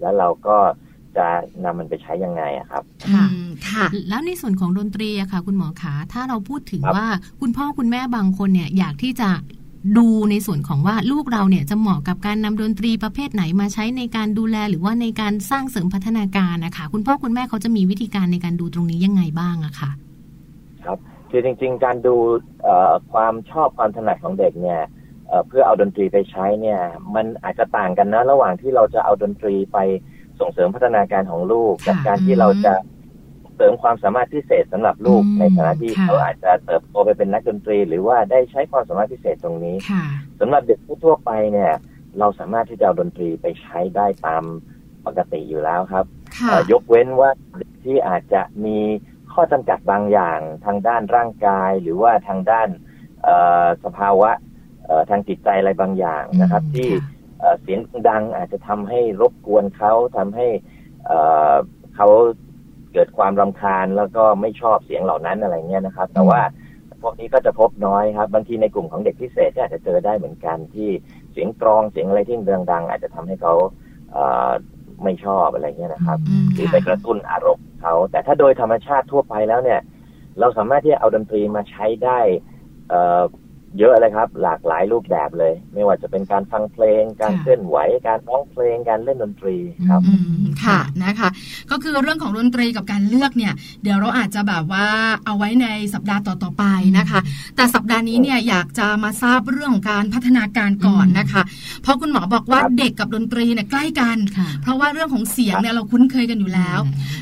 แล้วเราก็จะนำมันไปใช้ยังไงอะครับ ค่ะอืมค่ะ แล้วในส่วนของดนตรีอะค่ะ คุณหมอคะถ้าเราพูดถึงครับว่าคุณพ่อคุณแม่บางคนเนี่ยอยากที่จะดูในส่วนของว่าลูกเราเนี่ยจะเหมาะกับการนำดนตรีประเภทไหนมาใช้ในการดูแลหรือว่าในการสร้างเสริมพัฒนาการนะคะคุณพ่อคุณแม่เขาจะมีวิธีการในการดูตรงนี้ยังไงบ้างอะคะครับ คือจริง ๆ การดูเอ่อความชอบความถนัดของเด็กเนี่ยเอ่อเพื่อเอาดนตรีไปใช้เนี่ย มันอาจจะต่างกันนะ ระหว่างที่เราจะเอาดนตรีไปส่งเสริมพัฒนาการของลูกค่ะกับการที่เราจะเสริมความสามารถพิเศษสำหรับลูกอืมในฐานะที่ค่ะเขาอาจจะเติบโตไปเป็นนักดนตรี หรือว่าได้ใช้ความสามารถพิเศษตรงนี้ค่ะสำหรับเด็กทั่วๆไปเนี่ย เราสามารถที่จะเอาดนตรีไปใช้ได้ตามปกติอยู่แล้วครับค่ะเอ่อยกเว้นว่าเด็กที่อาจจะมี ข้อจำกัดบางอย่างทางด้านร่างกาย หรือว่าทางด้านเอ่อสภาวะเอ่อทางจิตใจอะไรบางอย่างนะครับอืมที่ค่ะเอ่อเสียงดังอาจจะทำให้รบกวนเขาทำให้เอ่อเขาเกิดความรำคาญแล้วก็ไม่ชอบเสียงเหล่านั้นอะไรเงี้ยนะครับ แต่ว่าพวกนี้ก็จะพบน้อยครับ บางทีในกลุ่มของเด็กพิเศษก็อาจจะเจอได้เหมือนกันที่เสียงกรองเสียงอะไรที่ดังๆ อาจจะทำให้เขาเอ่อ ไม่ชอบอะไรเงี้ยนะครับอืมหรือไปกระตุ้นอารมณ์เขาแต่ถ้าโดยธรรมชาติทั่วไปแล้วเนี่ย เราสามารถที่จะเอาดนตรีมาใช้ได้ เอ่อเยอะเลยครับ หลากหลายรูปแบบเลย ไม่ว่าจะเป็นการฟังเพลง การค่ะเคลื่อนไหว การร้องเพลง การเล่นดนตรีครับอืมค่ะนะคะ ก็คือเรื่องของดนตรีกับการเลือกเนี่ย เดี๋ยวเราอาจจะแบบว่าเอาไว้ในสัปดาห์ต่อๆไปนะคะ แต่สัปดาห์นี้เนี่ยอยากจะมาทราบเรื่องของการพัฒนาการก่อนนะคะ เพราะคุณหมอบอกว่าครับเด็กกับดนตรีเนี่ยใกล้กันค่ะเพราะว่าเรื่องของเสียงเนี่ยเราคุ้นเคยกันอยู่แล้ว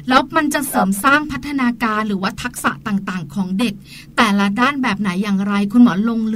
แล้วมันจะเสริมสร้างพัฒนาการหรือว่าทักษะต่างๆ ของเด็ก แต่ละด้านแบบไหนอย่างไรคุณหมอลงลึ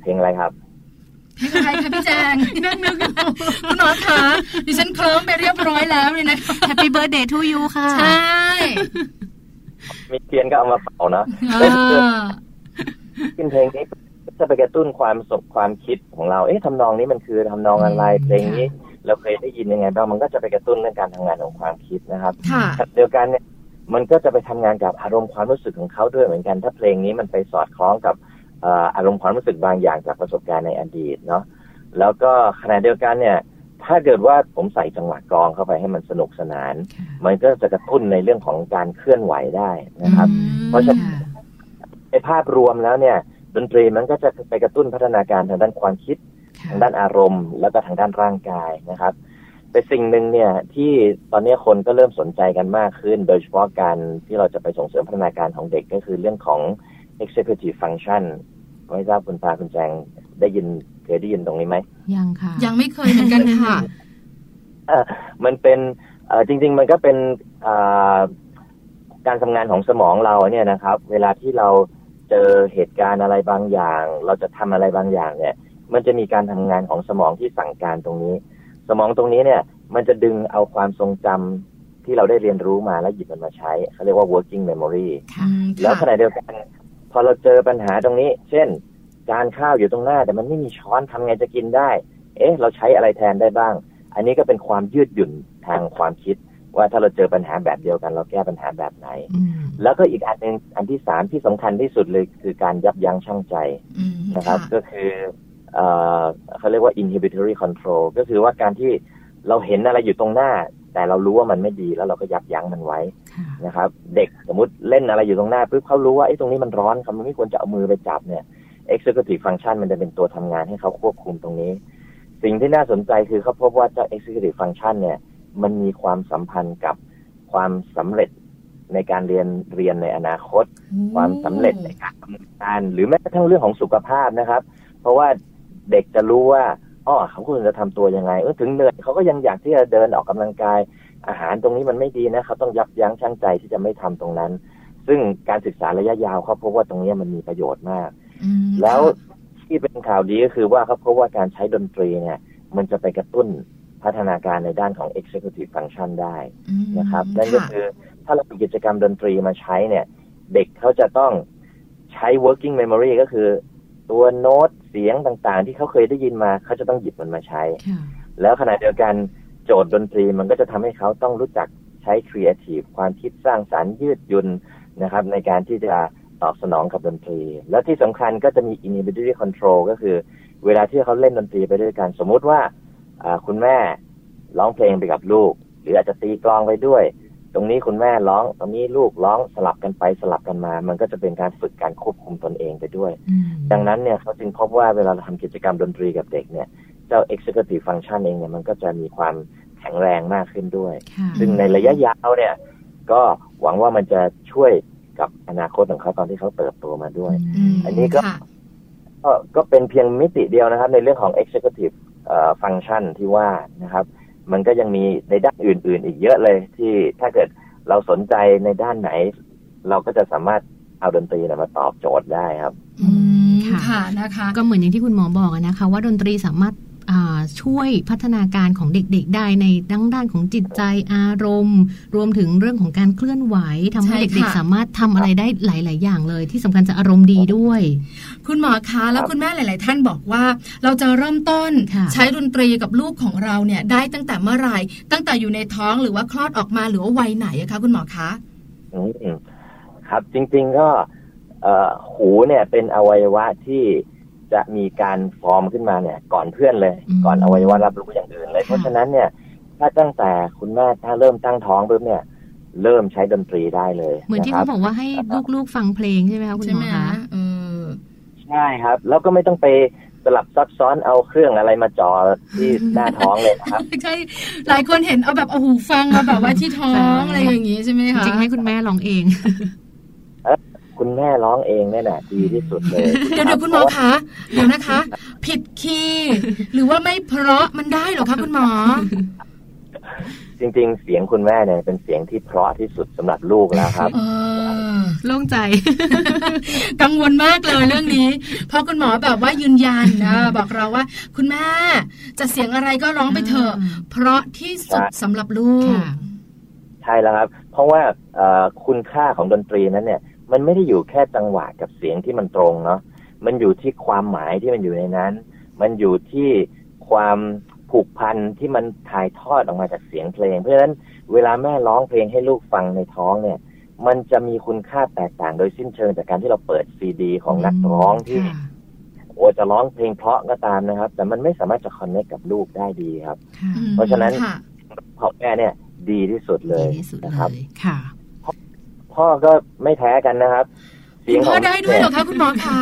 เพลงอะไรครับเพลงอะไรคะพี่แจงนึกนึกอยู่คุณหมอคะดิฉันเคลิ้มไปเรียบร้อยแล้วเลยนะคะ Happy Birthday to you ค่ะ ใช่ มีเทียนก็เอามาเป่าเนาะเออขึ้นเพลงนี้จะไปกระตุ้นความสบความคิดของเรา เอ๊ะทำนองนี้มันคือทำนองอะไร เพลงนี้ เราเคยได้ยินยังไงบ้าง มันก็จะไปกระตุ้นเรื่องการทำงานของความคิดนะครับค่ะขณะเดียวกันเนี่ย มันก็จะไปทำงานกับอารมณ์ความรู้สึกของเขาด้วยเหมือนกัน ถ้าเพลงนี้มันไปสอดคล้องกับเอ่ออารมณ์ความรู้สึกบางอย่างจากประสบการณ์ในอดีตเนาะแล้วก็ขณะเดียวกันเนี่ย ถ้าเกิดว่าผมใส่จังหวะกลองเข้าไปให้มันสนุกสนาน มันก็จะกระตุ้นในเรื่องของการเคลื่อนไหวได้นะครับ เพราะฉะนั้นในภาพรวมแล้วเนี่ยดนตรีมันก็จะไปกระตุ้นพัฒนาการทางด้านความคิด ทางด้านอารมณ์ แล้วก็ทางด้านร่างกายนะครับแต่สิ่งหนึ่งเนี่ยที่ตอนนี้คนก็เริ่มสนใจกันมากขึ้น โดยเฉพาะการที่เราจะไปส่งเสริมพัฒนาการของเด็กก็คือเรื่องของ executive function ไม่ทราบคุณปาคุณแจงได้ยินเคยได้ยินตรงนี้ไหมยังค่ะ ยังไม่เคยเหมือนกันค่ะอะมันเป็นเอ่อจริง ๆ มันก็เป็นอ่าการทำงานของสมองเราเนี่ยนะครับ เวลาที่เราเจอเหตุการณ์อะไรบางอย่าง เราจะทำอะไรบางอย่างเนี่ย มันจะมีการทำงานของสมองที่สั่งการตรงนี้ สมองตรงนี้เนี่ย มันจะดึงเอาความทรงจำที่เราได้เรียนรู้มาแล้วหยิบมันมาใช้เขาเรียกว่า working memory อืมแล้วขค่ะณะเดียวกันพ อเราเจอปัญหาตรงนี้ เช่น จานข้าวอยู่ตรงหน้า แต่มันไม่มีช้อนทำไงจะกินได้ เอ๊ะ เราใช้อะไรแทนได้บ้าง อันนี้ก็เป็นความยืดหยุ่นทางความคิด ว่าถ้าเราเจอปัญหาแบบเดียวกัน เราแก้ปัญหาแบบไหนอืมแล้วก็อีกอันหนึ่งอันที่สามที่สำคัญที่สุดเลยคือการยับยั้งชั่งใจอืมนะครับค่ะก็คือเอ่อเขาเรียกว่า inhibitory control ก็คือว่าการที่เราเห็นอะไรอยู่ตรงหน้า แต่เรารู้ว่ามันไม่ดีแล้วเราก็ยับยั้งมันไว้ค่ะนะครับ เด็กสมมติเล่นอะไรอยู่ตรงหน้าปุ๊บเขารู้ว่าไอ้ตรงนี้มันร้อนเขาไม่ควรจะเอามือไปจับเนี่ย executive function มันจะเป็นตัวทำงานให้เขาควบคุมตรงนี้ สิ่งที่น่าสนใจคือเขาพบว่าเจ้า executive function เนี่ย มันมีความสัมพันธ์กับความสำเร็จในการเรียนเรียนในอนาคต ความสำเร็จในการทำงานหรือแม้กระทั่งเรื่องของสุขภาพนะครับ เพราะว่าเด็กจะรู้ว่า อ๋อเขาควรจะทำตัวยังไงเออถึงเหนื่อยเขาก็ยังอยากที่จะเดินออกกำลังกาย อาหารตรงนี้มันไม่ดีนะเขาต้องยับยั้งชั่งใจที่จะไม่ทำตรงนั้น ซึ่งการศึกษาระยะยาวเขาพบว่าตรงนี้มันมีประโยชน์มากอืมแล้วค่ะที่เป็นข่าวดีก็คือว่าเขาพบว่าการใช้ดนตรีเนี่ย มันจะไปกระตุ้นพัฒนาการในด้านของ executive function ได้อืมนะครับนั่นก็คือถ้าเรามีกิจกรรมดนตรีมาใช้เนี่ย เด็กเขาจะต้องใช้ working memory ก็คือ ตัวโน้ตเสียงต่างๆ ที่เขาเคยได้ยินมาเขาจะต้องหยิบมันมาใช้ค่ะแล้วขณะเดียวกันโจทย์ดนตรีมันก็จะทำให้เขาต้องรู้จักใช้ creative ความคิดสร้างสารรค์ยืดหยุ่นนะครับ ในการที่จะตอบสนองกับดนตรี แล้วที่สำคัญก็จะมี inhibitory control ก็คือ เวลาที่เขาเล่นดนตรีไปด้วยกัน สมมุติว่าอ่าคุณแม่ร้องเพลงไปกับลูก หรืออาจจะตีกลองไปด้วย ตรงนี้คุณแม่ร้อง ตรงนี้ลูกร้องสลับกันไปสลับกันมา มันก็จะเป็นการฝึกการควบคุมตนเองไปด้วยอืมดังนั้นเนี่ยเขาจึงพบว่าเวลาเราทำกิจกรรมดนตรีกับเด็กเนี่ย เจ้า executive function เองเนี่ยมันก็จะมีความแข็งแรงมากขึ้นด้วยค่ะซึ่งในระยะยาวเนี่ย ก็หวังว่ามันจะช่วยกับอนาคตของเขาตอนที่เขาเติบโตมาด้วยมอันนี้ก็ค่ะก็ก็เป็นเพียงมิติเดียวนะครับ ในเรื่องของ executive เอ่อ function ที่ว่านะครับ มันก็ยังมีในด้านอื่น ๆ อีกเยอะเลย ที่ถ้าเกิดเราสนใจในด้านไหน เราก็จะสามารถเอาดนตรีเนี่ยมาตอบโจทย์ได้ครับอืมค่ะค่ะนะคะ ก็เหมือนอย่างที่คุณหมอบอกอะนะคะ ว่าดนตรีสามารถอ่า ช่วยพัฒนาการของเด็กๆ ได้ในด้านด้านของจิตใจอารมณ์ รวมถึงเรื่องของการเคลื่อนไหวทำให้ใช่เด็กค่ะๆสามารถทำอะไรได้หลาย ๆ อย่างเลย ที่สำคัญจะอารมณ์ดีด้วย คุณหมอคะแล้วคุณแม่หลาย ๆ ท่านบอกว่า เราจะเริ่มต้นค่ะใช้ดนตรีกับลูกของเราเนี่ยได้ตั้งแต่เมื่อไหร่ตั้งแต่อยู่ในท้องหรือว่าคลอดออกมาหรือว่าวัยไหนอะคะคุณหมอคะอืมครับจริง ๆก็เอ่อหูเนี่ยเป็นอวัยวะที่ จะมีการฟอร์มขึ้นมาเนี่ย ก่อนเพื่อนเลยอืมก่อนอวัยวะรับรู้อย่างอื่นเลยค่ะเพราะฉะนั้นเนี่ย ถ้าตั้งแต่คุณแม่ถ้าเริ่มตั้งท้องปุ๊บเนี่ยเริ่มใช้ดนตรีได้เลยเหมือนที่ะครัเขาบอกว่าให้ลูกๆฟังเพลงใช่ไหมคะคุณใช่หมไหมอคะเออใช่ครับ แล้วก็ไม่ต้องไปสลับซับซ้อนเอาเครื่องอะไรมาจ่อที่หน้าท้องเลยนะครับใช่หลายคนเห็นเอาแบบเอาหูฟังมาแบบว่าที่ท้องอะไรอย่างงี้ใช่ไหมจคะริงๆให้คุณแม่ร้องเอง คุณแม่ร้องเองเนี่ยนะดีที่สุดเลยเดี๋ยวเดี๋ยวคุณหมอคะเดี๋ยวนะคะ ผิดคีย์หรือว่าไม่เพราะมันได้เหรอคะคุณหมอ จริงๆ เสียงคุณแม่เนี่ยเป็นเสียงที่เพราะที่สุดสำหรับลูกแล้วครับเออโล่งใจ กังวลมากเลยเรื่องนี้ เพราะคุณหมอแบบว่ายืนยันนะบอกเราว่า คุณแม่จะเสียงอะไรก็ร้องไปเถอะอ่าเพราะที่สุดสำหรับลูกค่ะใช่แล้วครับ เพราะว่าเอ่อคุณค่าของดนตรีนั้นเนี่ย มันไม่ได้อยู่แค่จังหวะกับเสียงที่มันตรงเนาะมันอยู่ที่ความหมายที่มันอยู่ในนั้น มันอยู่ที่ความผูกพันที่มันถ่ายทอดออกมาจากเสียงเพลง เพราะฉะนั้นเวลาแม่ร้องเพลงให้ลูกฟังในท้องเนี่ย มันจะมีคุณค่าแตกต่างโดยสิ้นเชิงจากการที่เราเปิดซีดี ของนักร้องที่ค่ะโอ้จะร้องเพลงเพราะก็ตามนะครับ แต่มันไม่สามารถจะคอนเนคกับลูกได้ดีครับค่ะอืมเพราะฉะนั้นค่ะของแม่เนี่ย ดีที่สุดเลดียที่สุดนะเลครับยค่ะ พ่อก็ไม่แพ้กันนะครับคุณพ่อขงได้ด้วยเหรอคะคุณหมอคะ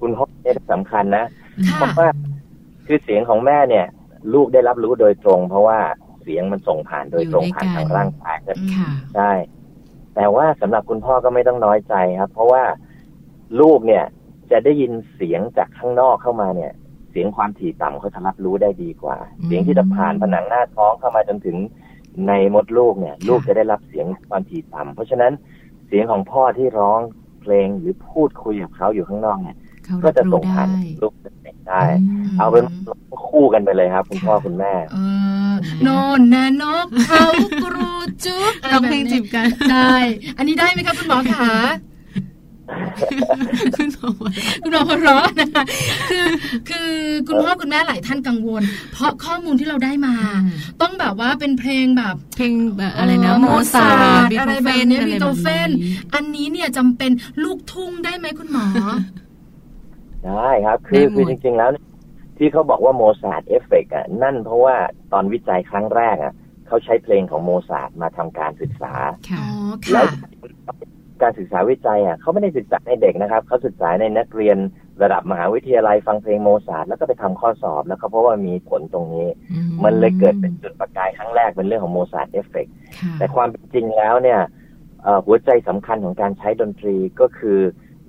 คุณพ่อเนี่ยสำคัญนะค่ะเพราะว่าคือเสียงของแม่เนี่ย ลูกได้รับรู้โดยตรง เพราะว่าเสียงมันส่งผ่านโดยตรงอยู่ด้วยผ่านกันทางร่างกายค่ะใช่แต่ว่าสำหรับคุณพ่อก็ไม่ต้องน้อยใจครับ เพราะว่าลูกเนี่ย จะได้ยินเสียงจากข้างนอกเข้ามาเนี่ย เสียงความถี่ต่ำเขาจะรับรู้ได้ดีกว่าอืมเสียงที่จะผ่านผนังหน้าท้องเข้ามาจนถึง ในมดลูกเนี่ย ลูกจะได้รับเสียงความถี่ต่ำเพราะฉะนั้นเสียงของพ่อที่ร้องเพลงหรือพูดคุยกับเขาอยู่ข้างนอกเนี่ยเขาก็รับจะรู้ส่งได้ผ่านลูกเด็กได้มเอาเป็นคู่กันไปเลยครับ คุณค่ะพ่อคุณแม่เออโนนนะนกเขากรูจุ๊บะไร้องเพลงแบบนี้จีบกันใช่อันนี้ได้ไหมคะคุณหมอคะ คุณหมอว่าคุณหมอหัวเราะนะคะคือคือคุณพ่อคุณแม่หลายท่านกังวล เพราะข้อมูลที่เราได้มา ต้องแบบว่าเป็นเพลงแบบ เพลงแบบอะไรนะโมซาร์ทอะไรบีแบบเนี้ยอะไรบีโธเฟนแบบนี้อันนี้เนี่ยทำเป็นลูกทุ่งได้ไหมคุณหมอ ได้ครับ คือได้หมดคือจริง ๆแล้วเนี่ยที่เขาบอกว่า Mozart effect อะนั่นเพราะว่าตอนวิจัยครั้งแรกอะเขาใช้เพลงของโมซาร์ทมาทำการศึกษาค่ะอ๋อแล้ค่ะ การศึกษาวิจัยอะเขาไม่ได้ศึกษาในเด็กนะครับเขาศึกษาในนักเรียนระดับมหาวิทยาลัยฟังเพลงโมซาร์ทแล้วก็ไปทำข้อสอบแล้วก็เพราะว่ามีผลตรงนี้อืมมันเลยเกิดเป็นจุดประกายครั้งแรกเป็นเรื่องของ Mozart effectค่ะแต่ความเป็นจริงแล้วเนี่ยเอ่อหัวใจสำคัญของการใช้ดนตรีก็คือ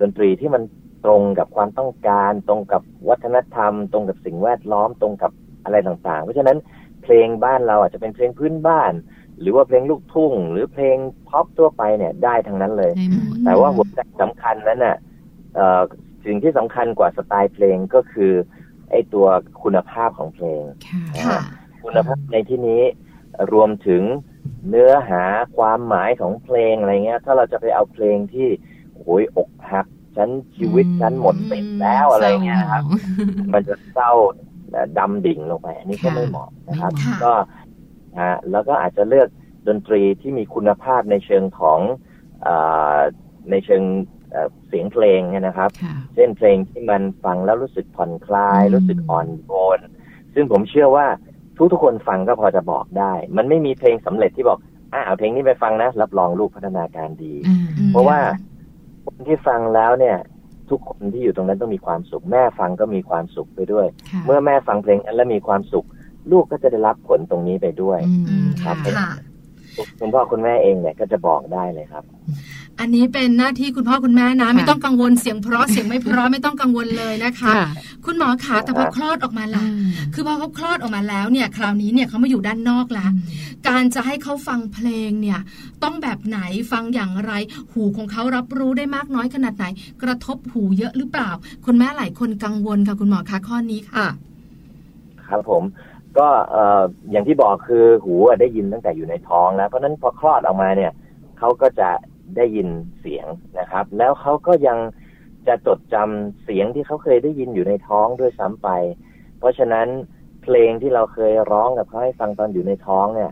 ดนตรีที่มันตรงกับความต้องการ ตรงกับวัฒนธรรม ตรงกับสิ่งแวดล้อมตรงกับอะไรต่างๆ เพราะฉะนั้นเพลงบ้านเราอาจจะเป็นเพลงพื้นบ้าน หรือว่าเพลงลูกทุ่ง หรือเพลงพ็อปทั่วไปเนี่ยได้ทั้งนั้นเลยได้หมดแต่ว่าหัวใจสำคัญนั้นน่ะเอ่อสิ่งที่สำคัญกว่าสไตล์เพลงก็คือไอ้ตัวคุณภาพของเพลงค่ะค่ะคุณภาพในที่นี้รวมถึงเนื้อหาความหมายของเพลงอะไรเงี้ย ถ้าเราจะไปเอาเพลงที่โอ้ยอกหักฉันชีวิตฉันหมดสิทธิ์แล้วอะไรเงี้ยนะครับ มันจะเศร้าดำดิ่งลงไป อันนี้ก็ค่ะไม่เหมาะนะครับไม่เหมาะก็ฮะแล้วก็อาจจะเลือกดนตรีที่มีคุณภาพในเชิงของเออในเชิงเอ่อเสียงเพลงเนี่ยนะครับค่ะเช่นเพลงที่มันฟังแล้วรู้สึกผ่อนคลายอืมรู้สึกอ่อนโยนซึ่งผมเชื่อว่าทุกทุกๆคนฟังก็พอจะบอกได้ มันไม่มีเพลงสำเร็จที่บอกอ่าเอาเพลงนี้ไปฟังนะ รับรองลูกพัฒนาการดีอ่าอืมเพราะว่าคนที่ฟังแล้วเนี่ย ทุกคนที่อยู่ตรงนั้นต้องมีความสุข แม่ฟังก็มีความสุขไปด้วยค่ะเมื่อแม่ฟังเพลงนั้นแล้วมีความสุข ลูกก็จะได้รับผลตรงนี้ไปด้วยอือืมมค่ะค่ะคุณพ่อคุณแม่เองเนี่ยก็จะบอกได้เลยครับ อันนี้เป็นหน้าที่คุณพ่อคุณแม่นะค่ะไม่ต้องกังวลเสียงเพราะเสียงไม่เพราะไม่ต้องกังวลเลยนะคะค่ะคุณหมอขาแต่พอคลอดออกมาล่ะอ่าคือพอเขาคลอดออกมาแล้วเนี่ย คราวนี้เนี่ยเขามาอยู่ด้านนอกแล้วการจะให้เขาฟังเพลงเนี่ย ต้องแบบไหนฟังอย่างไร หูของเขารับรู้ได้มากน้อยขนาดไหน กระทบหูเยอะหรือเปล่า คุณแม่หลายคนกังวลค่ะคุณหมอคะข้อนี้ค่ะ ครับผมก็เอ่ออย่างที่บอกคือหูได้ยินตั้งแต่อยู่ในท้องแล้ว เพราะฉะนั้นพอคลอดออกมาเนี่ยเขาก็จะได้ยินเสียงนะครับ แล้วเขาก็ยังจะจดจำเสียงที่เขาเคยได้ยินอยู่ในท้องด้วยซ้ำไป เพราะฉะนั้นเพลงที่เราเคยร้องกับเขาให้ฟังตอนอยู่ในท้องเนี่ย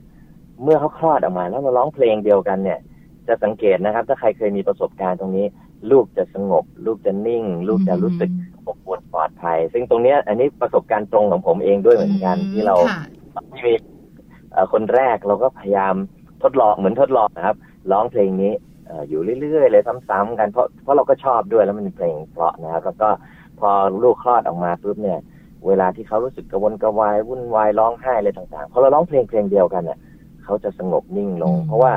เมื่อเขาคลอดออกมาแล้วมาร้องเพลงเดียวกันเนี่ย จะสังเกตนะครับ ถ้าใครเคยมีประสบการณ์ตรงนี้ ลูกจะสงบ ลูกจะนิ่ง ลูกจะรู้สึกอบอุ่น ปลอดภัย ซึ่งตรงเนี้ยอันนี้ประสบการณ์ตรงของผมเองด้วยเหมือนกัน ที่เราค่ะที่มีเอ่อคนแรกเราก็พยายามทดลองเหมือนทดลองนะครับร้องเพลงนี้เอ่ออยู่เรื่อยๆเลยซ้ำๆกันเพราะเพราะเราก็ชอบด้วยแล้วมันเป็นเพลงเพราะนะครับแล้วก็พอลูกคลอดออกมาปุ๊บเนี่ย เวลาที่เขารู้สึกกระวนกระวายวุ่นวายร้องไห้อะไรต่างๆพอเราร้องเพลงเพลงเดียวกันเนี่ยเขาจะสงบนิ่งลง เพราะว่า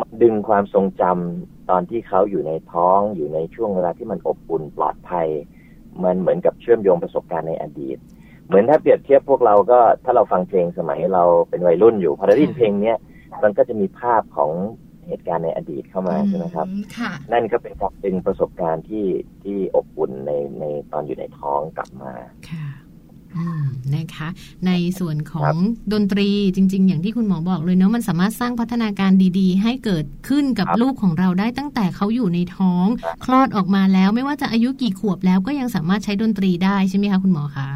มันดึงความทรงจำตอนที่เขาอยู่ในท้องอยู่ในช่วงเวลาที่มันอบอุ่นปลอดภัย มันเหมือนกับเชื่อมโยงประสบการณ์ในอดีต เหมือนถ้าเปรียบเทียบพวกเราก็ถ้าเราฟังเพลงสมัยเราเป็นวัยรุ่นอยู่พอได้ยินเพลงเนี้ยมันก็จะมีภาพของเหตุการณ์ในอดีตเข้ามาใช่ไหมครับอืค่ะนั่นก็เป็นการเป็นประสบการณ์ที่ที่อบอุ่นในในตอนอยู่ในท้องกลับมาค่ะอืม นะคะ ในส่วนขอครังบดนตรีจริง ๆ อย่างที่คุณหมอบอกเลยเนาะมันสามารถสร้างพัฒนาการดีๆ ให้เกิดขึ้นกับครับลูกของเราได้ตั้งแต่เขาอยู่ในท้อง คลอดออกมาแล้วไม่ว่าจะอายุกี่ขวบแล้วก็ยังสามารถใช้ดนตรีได้ใช่ไหมคะคุณหมอคะ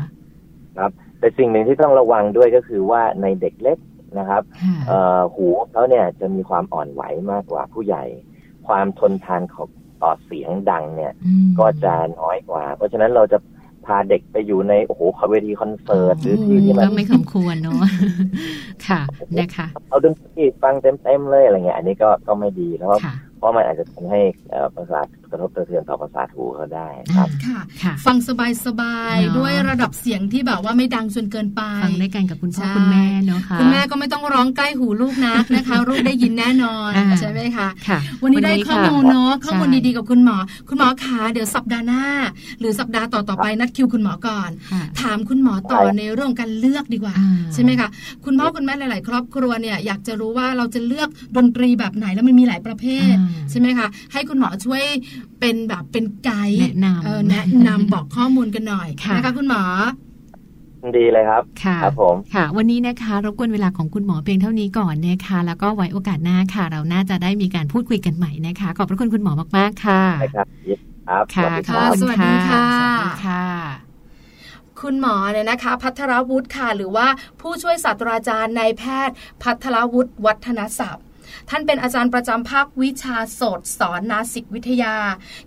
ครับแต่สิ่งหนึ่งที่ต้องระวังด้วยก็คือว่าในเด็กเล็กนะครับค่ะเอ่อหูเขาเนี่ยจะมีความอ่อนไหวมากกว่าผู้ใหญ่ ความทนทานของต่อเสียงดังเนี่ยอืมก็จะน้อยกว่า เพราะฉะนั้นเราจะ พาเด็กไปอยู่ในโอ้โหเวทีคอนเสิร์ตหรือที่ที่มันก็ไม่สมควรเนาะค่ะนะคะเอาดนตรีฟังเต็มๆเลยอะไรเงี้ยอันนี้ก็ก็ไม่ดีแล้วค่ะเพราะมันอาจจะทำให้เอ่อประสาทกระทบกระเทือนต่อประสาทหูเขาได้ครับค่ะค่ะฟังสบายสบายๆเนอะด้วยระดับเสียงที่แบบว่าไม่ดังจนเกินไปฟังด้วยกันกับคุณพ่อใช่คุณแม่เนาะค่ะคุณแม่ก็ไม่ต้องร้องใกล้หูลูกนักนะคะลูกได้ยินแน่นอนอ่าใช่ไหมคะค่ะวันนี้ได้ข้อมูลค่ะเนาะข้อมูลใช่ดีๆกับคุณหมอ คุณหมอขาเดี๋ยวสัปดาห์หน้า หรือสัปดาห์ต่อๆไปนัดคิวคุณหมอก่อนค่ะถามคุณหมอต่อได้ในเรื่องการเลือกดีกว่าอ่า ใช่ไหมคะคุณพ่อคุณแม่หลาย ๆ ครอบครัวเนี่ยอยากจะรู้ว่าเราจะเลือกดนตรีแบบไหนแล้วมันมีหลายประเภทอ่าใช่ไหมคะให้คุณหมอช่วยเป็นแบบเป็นไกด์แนะนำเออแนะนำบอกข้อมูลกันหน่อยค่ะนะคะคุณหมอดีเลยครับ ค่ะครับผมค่ะ วันนี้นะคะรบกวนเวลาของคุณหมอเพียงเท่านี้ก่อนนะคะ แล้วก็ไว้โอกาสหน้าค่ะ เราน่าจะได้มีการพูดคุยกันใหม่นะคะ ขอบพระคุณคุณหมอมากๆค่ะได้ครับครับค่ะสวัสดีครับสวัสดีค่ะสวัสดีค่ะ คุณหมอเนี่ยนะคะ พัทรวุฒิค่ะ หรือว่าผู้ช่วยศาสตราจารย์นายแพทย์ พัทรวุฒิวัฒนศัพท์ ท่านเป็นอาจารย์ประจำภาควิชาโสตสอนนาสิกวิทยา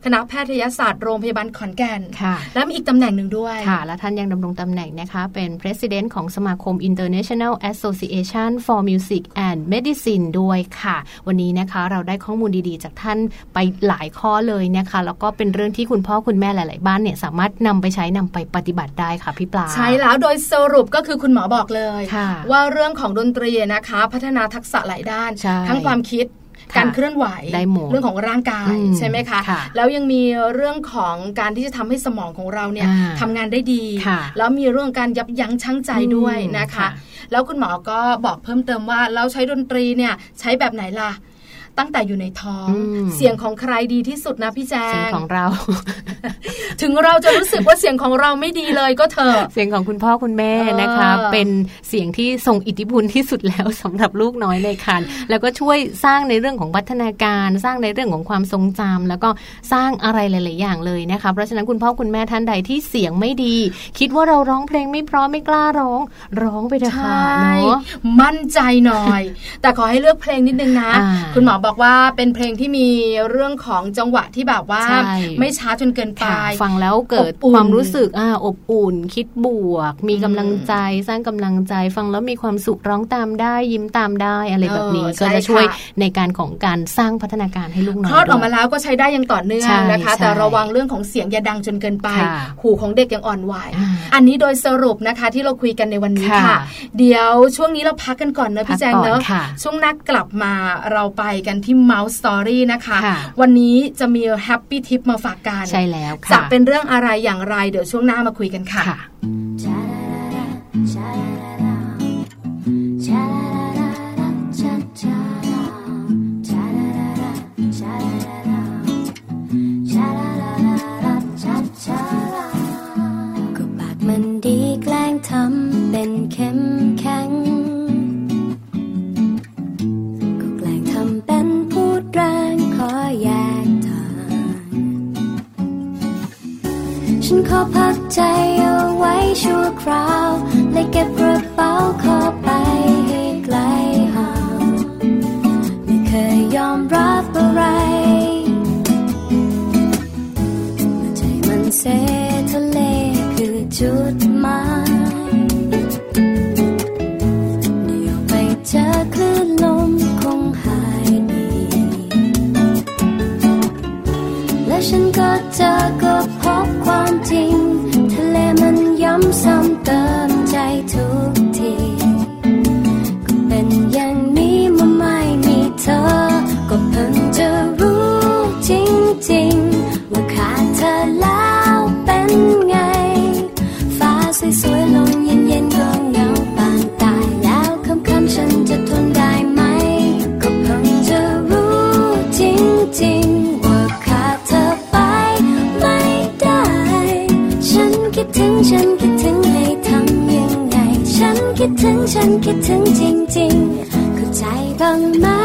คณะแพทยศาสตร์โรงพยาบาลขอนแก่นค่ะและมีอีกตำแหน่งหนึ่งด้วยค่ะ และท่านยังดำรงตำแหน่งนะคะเป็น President ของสมาคม International Association for Music and Medicine ด้วยค่ะ วันนี้นะคะเราได้ข้อมูลดีๆ จากท่านไปหลายข้อเลยนะคะ แล้วก็เป็นเรื่องที่คุณพ่อคุณแม่หลาย ๆ บ้านเนี่ยสามารถนำไปใช้นำไปปฏิบัติได้ค่ะพี่ปลาใช่แล้วโดยสรุปก็คือคุณหมอบอกเลยค่ะว่าเรื่องของดนตรีนะคะ พัฒนาทักษะหลายด้านใช่ทั้งความคิดค่ะการเคลื่อนไหวได้หมดเรื่องของร่างกายอืมใช่ไหมคะค่ะแล้วยังมีเรื่องของการที่จะทำให้สมองของเราเนี่ยอ่าทำงานได้ดีค่ะแล้วมีเรื่องของการยับยั้งชั่งใจด้วยนะคะค่ะแล้วคุณหมอก็บอกเพิ่มเติมว่าเราใช้ดนตรีเนี่ยใช้แบบไหนล่ะ ตั้งแต่อยู่ในท้องอืมเสียงของใครดีที่สุดนะพี่แจเสียงงของเรา ถึงเราจะรู้สึกว่าเสียงของเราไม่ดีเลยก็เถอะเสียงของคุณพ่อคุณแม่นะคะเออเป็นเสียงที่ทรงอิทธิพลที่สุดแล้วสำหรับลูกน้อยในครรภ์แล้วก็ช่วยสร้างในเรื่องของพัฒนาการ สร้างในเรื่องของความทรงจำแล้วก็สร้างอะไรหลาย ๆ อย่างเลยนะคะเพราะฉะนั้นคุณพ่อคุณแม่ท่านใดที่เสียงไม่ดี คิดว่าเราร้องเพลงไม่เพราะไม่กล้าร้อง ร้องไปเถอะค่ะเนาะมั่นใจหน่อย แต่ขอให้เลือกเพลงนิดนึงนะอ่าคุณหมอบอกว่าเป็นเพลงที่มีเรื่องของจังหวะที่แบบว่าใช่ไม่ช้าจนเกินไปค่ะฟังแล้วเกิดอบอุ่นความรู้สึกอ่าอบอุ่น คิดบวก มีกำลังใจสร้างกำลังใจ ฟังแล้วมีความสุขร้องตามได้ยิ้มตามได้อะไรแบบนี้เออก็ใช่จะช่วยค่ะในการของการสร้างพัฒนาการให้ลูกน้อยคลอดออกด้มาวแล้วก็ใช้ได้อยังต่อเนื่องใช่นะคะใช่แต่ระวังเรื่องของเสียงอย่าดังจนเกินไปค่ะหูของเด็กยังอ่อนไหวอ่าอันนี้โดยสรุปนะคะที่เราคุยกันในวันนี้ค่ะค่ะเดี๋ยวช่วงนี้เราพักกันก่อนเนอะพี่แจงพักก่อนเนอะค่ะช่วงนักกลับมาเราไปกันที่ Mouse Story นะคะค่ะวันนี้จะมีแฮปปี้ทิปมาฝากกันใช่แล้วค่ะจะเป็นเรื่องอะไรอย่างไรเดี๋ยวช่วงหน้ามาคุยกันค่ะค่ะก็ปากมันดีแกล้งทำเป็ ฉันขอพักใจเอาไว้ชั่วคราวและเก็บกระเป๋าขอไปให้ไกลห่างไม่เคยยอมรับอะไรเมื่อใจมันเซทะเลคือจุดหมายเดี๋ยวไปเจอคลื่น คิดถึงจริงๆเข้าใจบ้างไหม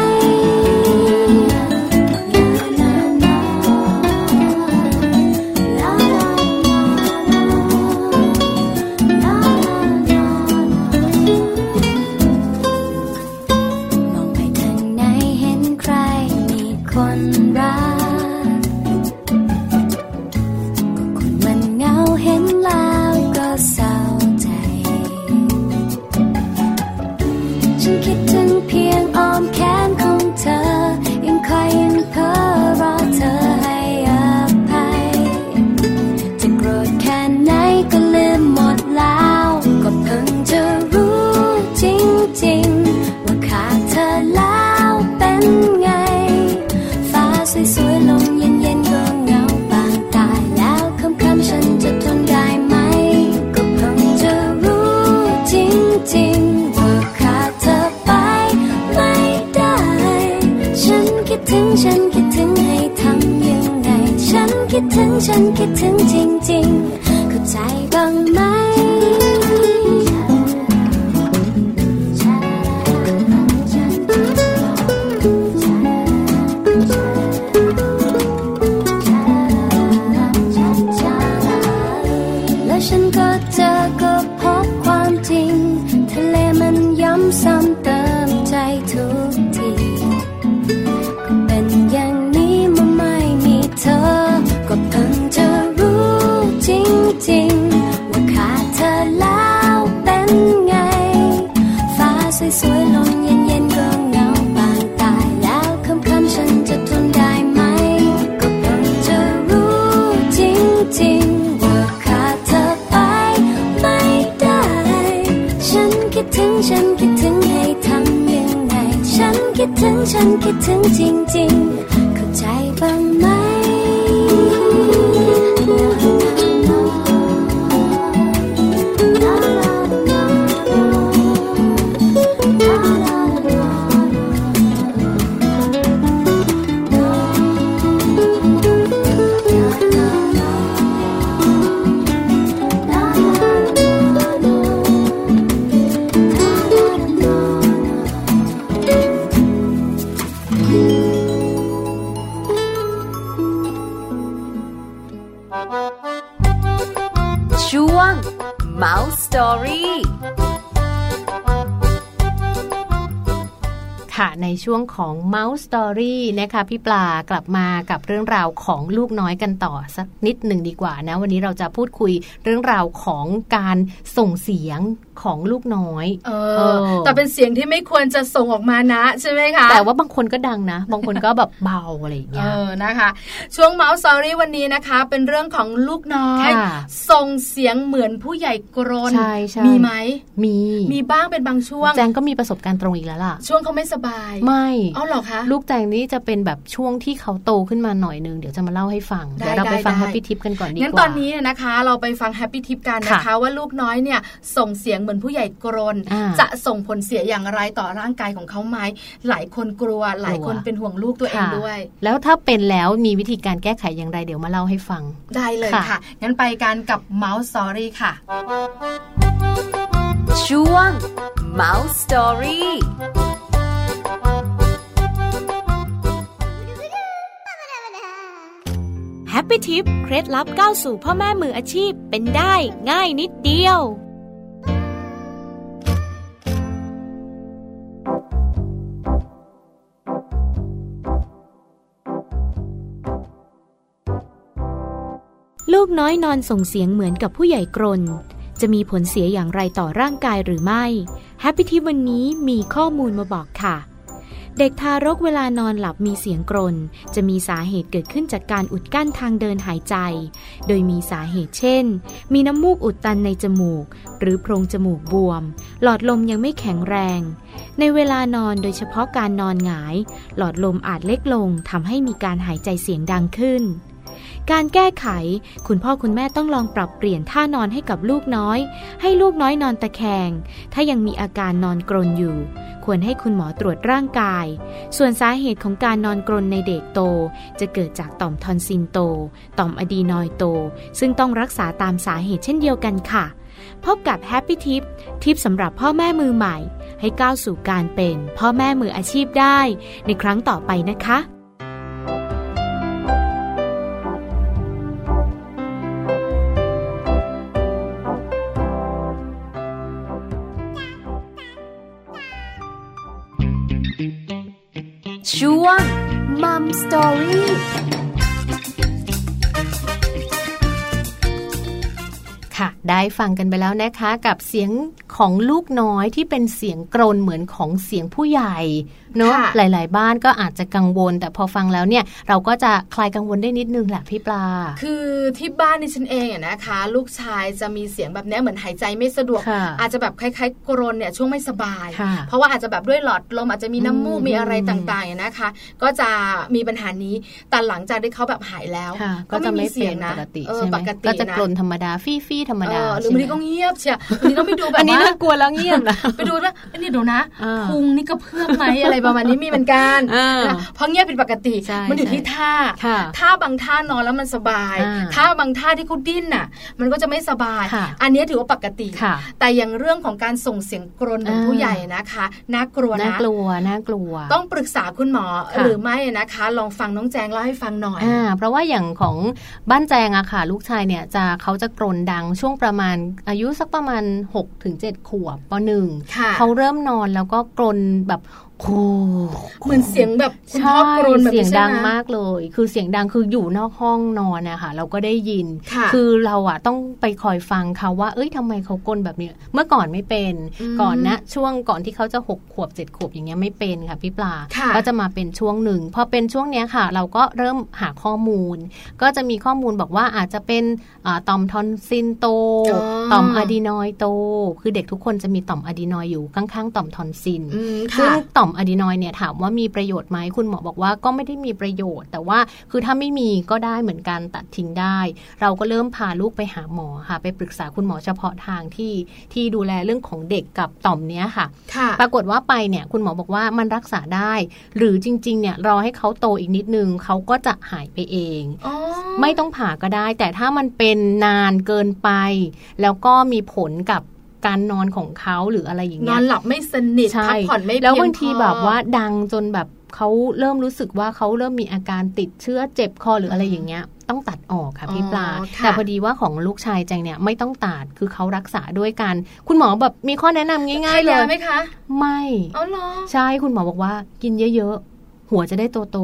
Story นะคะพี่ปลากลับมากับเรื่องราวของลูกน้อยกันต่อสักนิดหนึ่งดีกว่านะ วันนี้เราจะพูดคุยเรื่องราวของการส่งเสียง ของลูกน้อยเอเอออ แต่เป็นเสียงที่ไม่ควรจะส่งออกมานะใช่ไหมคะ แต่ว่าบางคนก็ดังนะ บางคนก็แบบเบาอะไรอย่างเอเงี้ยอนะคะ ช่วงเมาส์ซอรี่วันนี้นะคะ เป็นเรื่องของลูกน้อยค่ะส่งเสียงเหมือนผู้ใหญ่กรนใช่ใช่มีไหม มี มีบ้างเป็นบางช่วง แจงก็มีประสบการณ์ตรงอีกแล้วล่ะ ช่วงเขาไม่สบาย ไม่เอาเหรอคะ ลูกแจงนี่จะเป็นแบบช่วงที่เขาโตขึ้นมาหน่อยนึง เดี๋ยวจะมาเล่าให้ฟังได้เดี๋ยวเราไปได้ฟังได้แฮปปี้ทิปกันก่อนดีกว่า งั้นตอนนี้เนี่ยนะคะ เราไปฟังแฮปปี้ทิปกันนะคะค่ะว่าลูกน้อยเนี่ยส่งเสียงเหมือนผู้ใหญ่กรนอ่าจะส่งผลเสียอย่างไรต่อร่างกายของเขาไหมหลายคนกลัว หลายคนกลัวเป็นห่วงลูกตัวเองค่ะด้วย แล้วถ้าเป็นแล้วมีวิธีการแก้ไขอย่างไรเดี๋ยวมาเล่าให้ฟัง ได้เลยค่ะค่ะ งั้นไปกันกับ Mouse Story ค่ะ ช่วง Mouse Story แฮปปี้ทิปเคล็ดลับก้าวสู่พ่อแม่มืออาชีพเป็นได้ง่ายนิดเดียว ลูกน้อยนอนส่งเสียงเหมือนกับผู้ใหญ่กรน จะมีผลเสียอย่างไรต่อร่างกายหรือไม่ Happy Tip วันนี้มีข้อมูลมาบอกค่ะ เด็กทารกเวลานอนหลับมีเสียงกรน จะมีสาเหตุเกิดขึ้นจากการอุดกั้นทางเดินหายใจ โดยมีสาเหตุเช่น มีน้ำมูกอุดตันในจมูก หรือโพรงจมูกบวม หลอดลมยังไม่แข็งแรง ในเวลานอนโดยเฉพาะการนอนหงาย หลอดลมอาจเล็กลงทำให้มีการหายใจเสียงดังขึ้น การแก้ไข คุณพ่อคุณแม่ต้องลองปรับเปลี่ยนท่านอนให้กับลูกน้อย ให้ลูกน้อยนอนตะแคง ถ้ายังมีอาการนอนกรนอยู่ ควรให้คุณหมอตรวจร่างกาย ส่วนสาเหตุของการนอนกรนในเด็กโต จะเกิดจากต่อมทอนซิลโต ต่อมอะดีนอยโต ซึ่งต้องรักษาตามสาเหตุเช่นเดียวกันค่ะ พบกับ Happy Tip ทิปสำหรับพ่อแม่มือใหม่ ให้ก้าวสู่การเป็น พ่อแม่มืออาชีพได้ ในครั้งต่อไปนะคะ สตอรี่ค่ะ ได้ฟังกันไปแล้วนะคะกับเสียง ของลูกน้อยที่เป็นเสียงกรนเหมือนของเสียงผู้ใหญ่เนาะค่ะหลาย ๆ บ้านก็อาจจะกังวล แต่พอฟังแล้วเนี่ยเราก็จะคลายกังวลได้นิดนึงแหละพี่ปลา คือที่บ้านในฉันเองอะนะคะ ลูกชายจะมีเสียงแบบเนี้ยเหมือนหายใจไม่สะดวกค่ะอาจจะแบบคล้าย ๆ กรนเนี่ยช่วงไม่สบายค่ะเพราะว่าอาจจะแบบด้วยหลอดลมอาจจะมีน้ำมูกอืมมีอะไรต่างๆอะนะคะ ก็จะมีปัญหานี้แต่หลังจากที่เขาแบบหายแล้วค่ะก็ก็จะไม่มีไม่เสีเป็ยงนนะปกติเออใช่ไหมปกติก็จะนะกลนธรรมดาฟี่ฟี่ธรรมดาเออหรือใช่บางไหมทีก็เงียบเชียวบางทีต้องไปดูแบบอันนี้ว่าน่ากลัวแล้วเงียบนะไปดูว่าอันนี้เดูนะอ่าพุงนี่ก็เพื่อมไหมอะไรประมาณนี้มีเหมือนกันอ่านะเพราะเงียบผิดปกติใช่มันอยู่ใช่ที่ท่าค่ะท่าบางท่านอนแล้วมันสบายอ่าท่าบางท่าที่เขาดิ้นน่ะ มันก็จะไม่สบายค่ะอันนี้ถือว่าปกติค่ะแต่อย่างเรื่องของการส่งเสียงกรนเหมือนอ่าผู้ใหญ่นะคะน่ากลัวน่านะกลัวน่ากลัว ต้องปรึกษาคุณหมอค่ะหรือไม่นะคะ ลองฟังน้องแจงเล่าให้ฟังหน่อยอ่าเพราะว่าอย่างของบ้านแจงอะค่ะ ลูกชายเนี่ยจะเขาจะกรนดังช่วงประมาณอายุสักประมาณ6ถึง7ขวบปหนึ่งค่ะเขาเริ่มนอนแล้วก็กรนแบบ โคเหมือนเสียงแบบคุณพ่อใช่กรนแบบเสียงนี้ใช่ดังไหมากเลย คือเสียงดังคืออยู่นอกห้องนอนนะคะเราก็ได้ยินค่ะอเราอะต้องไปคอยฟังเขาว่า เอ้ยทำไมเขากรนแบบนี้เมื่อก่อนไม่เป็นอืมก่อนนะ ช่วงก่อนที่เขาจะหกขวบเจ็ดขวบอย่างเงี้ยไม่เป็นค่ะพี่ปลาค่ะก็จะมาเป็นช่วงหนึ่งพอเป็นช่วงเนี้ยค่ะ เราก็เริ่มหาข้อมูล ก็จะมีข้อมูลบอกว่าอาจจะเป็นอ่าต่อมทอนซิลโตอ๋อต่อมอะดีนอยด์โต คือเด็กทุกคนจะมีต่อมอะดีนอยด์อยู่ข้างๆ ต่อมทอนซิลอืมซึ่งค่ะต่อมอะดีนอยด์เนี่ยถามว่ามีประโยชน์ไหมคุณหมอบอกว่าก็ไม่ได้มีประโยชน์ แต่ว่าคือถ้าไม่มีก็ได้เหมือนกันตัดทิ้งได้ เราก็เริ่มพาลูกไปหาหมอค่ะ ไปปรึกษาคุณหมอเฉพาะทางที่ที่ดูแลเรื่องของเด็กกับต่อมเนี้ยค่ะค่ะปรากฏว่าไปเนี่ยคุณหมอบอกว่ามันรักษาได้ หรือจริงๆเนี่ยรอให้เขาโตอีกนิดนึงเขาก็จะหายไปเองอ๋อไม่ต้องผ่าก็ได้ แต่ถ้ามันเป็นนานเกินไป แล้วก็มีผลกับ การนอนของเขาหรืออะไรอย่างนเงี้อยนหลับไม่สนิทใช่พักผ่อนไม่เพียงแล้วบางทีพอแบบว่าดังจนแบบเขาเริ่มรู้สึกว่าเขาเริ่มมีอาการติดเชื้อเจ็บคอหรืออะไรอย่างเงี้ยต้องตัดออกค่ะพี่ปลาอ๋อค่ะแต่พอดีว่าของลูกชายแจงเนี่ยไม่ต้องตัดคือเขารักษาด้วยกัน คุณหมอแบบมีข้อแนะนำง่าย ๆ เลยไหมคะ ไม่อ๋อเหรอใช่คุณหมอบอกว่ากินเยอะๆหัวจะได้โต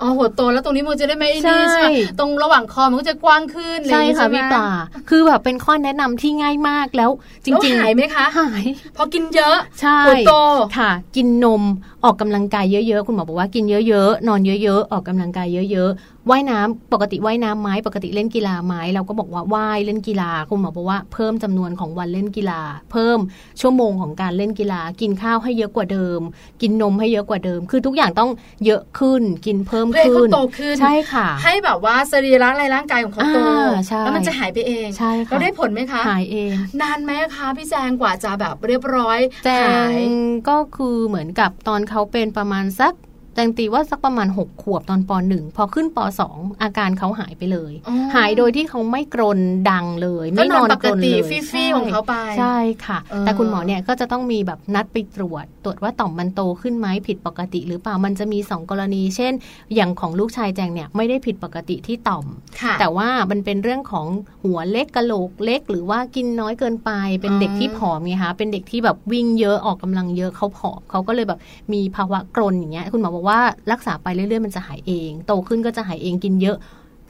อ๋อหัวโตแล้วตรงนี้มันจะได้ไม่ใช่นี่ใช่ไหมตรงระหว่างคอมันก็จะกว้างขึ้นๆใช่ค่ะอไรอย่งงี้พี่ใช่ไหมปลาคือแบบเป็นข้อแนะนำที่ง่ายมากแล้วจแล้วริงหายไหมคะหายพอกินเยอะใช่หัวโตค่ะ กินนมออกกำลังกายเยอะๆ คุณหมอบอกว่ากินเยอะๆ นอนเยอะๆ ออกกำลังกายเยอะๆ ว่ายน้ำปกติว่ายน้ำไหมปกติเล่นกีฬาไหมเราก็บอกว่าว่ายเล่นกีฬาคุณหมอบอกว่าเพิ่มจำนวนของวันเล่นกีฬา เพิ่มชั่วโมงของการเล่นกีฬา กินข้าวให้เยอะกว่าเดิม กินนมให้เยอะกว่าเดิม คือทุกอย่างต้องเยอะขึ้นกินเพิ่มเพื่อให้ขึ้เขานโตขึ้นใช่ค่ะ ให้แบบว่าสรีระในร่างกายของเขาโตอ่าใช่แล้วมันจะหายไปเองใช่ค่ะเราได้ผลไหมคะหายเอง นานไหมคะพี่แจงกว่าจะแบบเรียบร้อยแจหางยก็คือเหมือนกับตอนเขาเป็นประมาณสัก แตงตีว่าสักประมาณ 6 ขวบตอนป .1 พอขึ้นป .2 อาการเขาหายไปเลยอ๋อหายโดยที่เขาไม่กรนดังเลยก็ไม่นนออนนปกกรนติเลยฟี่ๆของเขาไปใช่ค่ะเออแต่คุณหมอเนี่ยก็จะต้องมีแบบนัดไปตรวจ ตรวจว่าต่อมมันโตขึ้นไหมผิดปกติ หรือเปล่ามันจะมี 2 กรณี เช่น อย่างของลูกชายแจงเนี่ยไม่ได้ผิดปกติที่ต่อมค่ะแต่ว่ามันเป็นเรื่องของหัวเล็กกะโหลกเล็ก หรือว่ากินน้อยเกินไป เป็นเด็กที่ผอมไงคะเป็นเด็กที่แบบวิ่งเยอะออกกำลังเยอะเขาผอมเขาก็เลยแบบมีภาวะกรนอย่างเงี้ยคุณหมอบอกว่ารักษาไปเรื่อยๆ มันจะหายเอง โตขึ้นก็จะหายเองกินเยอะ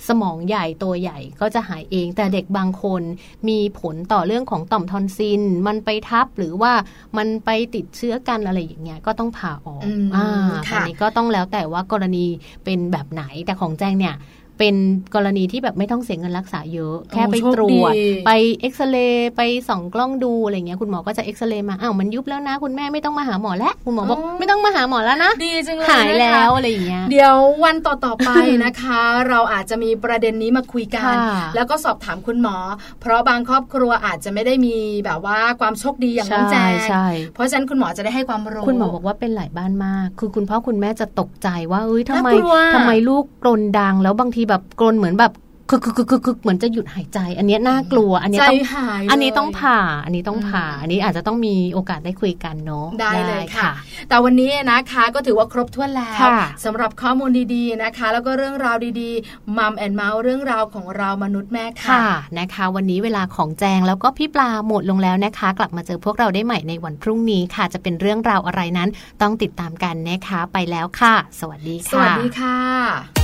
สมองใหญ่ตัวใหญ่ก็จะหายเอง แต่เด็กบางคนมีผลต่อเรื่องของต่อมทอนซิลมันไปทับหรือว่ามันไปติดเชื้อกันอะไรอย่างเงี้ยก็ต้องผ่าออกอืมอ่าค่ะอันนี้ก็ต้องแล้วแต่ว่ากรณีเป็นแบบไหนแต่ของแจงเนี่ย เป็นกรณีที่แบบไม่ต้องเสียเงินรักษาเยอะ แค่ไปโชคตรวจดีไปเอ็กซเรย์ไปส่องกล้องดูอะไรเงี้ยคุณหมอก็จะเอ็กซเรย์มาอ้าวมันยุบแล้วนะ คุณแม่ไม่ต้องมาหาหมอแล้ว คุณหมอบอกไม่ต้องมาหาหมอแล้วนะดีจังเลยหายนะคะแล้วอะไรอย่างเงี้ยเดี๋ยววันต่อๆไปนะคะ เราอาจจะมีประเด็นนี้มาคุยกันค่ะแล้วก็สอบถามคุณหมอ เพราะบางครอบครัวอาจจะไม่ได้มีแบบว่าความโชคดีอย่างน้องแจงใช่เพราะฉะนั้นคุณหมอจะได้ให้ความรู้คุณหมอบอกว่าเป็นหลายบ้านมาก คือคุณพ่อคุณแม่จะตกใจว่าเอ้ยทำไมน่ากลัวทำไมลูกกรนดังแล้วบางทีแบบกรนเหมือนแบบคึกคึกคึกคึกคึกเหมือนจะหยุดหายใจ อันเนี้ยน่ากลัว อันเนี้ยใจต้องหายอันนี้เลยต้องผ่า อันนี้ต้องผ่าอืมอันนี้อาจจะต้องมีโอกาสได้คุยกันเนาะได้เลยค่ะ แต่วันนี้นะคะก็ถือว่าครบถ้วนแล้วค่ะสำหรับข้อมูลดีๆนะคะ แล้วก็เรื่องราวดีๆมัมแอนเมาส์เรื่องราวของเรามนุษย์แม่ค่ะค่ะนะคะ วันนี้เวลาของแจงแล้วก็พี่ปลาหมดลงแล้วนะคะ กลับมาเจอพวกเราได้ใหม่ในวันพรุ่งนี้ค่ะ จะเป็นเรื่องราวอะไรนั้นต้องติดตามกันนะคะไปแล้วค่ะ สวัสดีสค่ะวัสดีค่ะ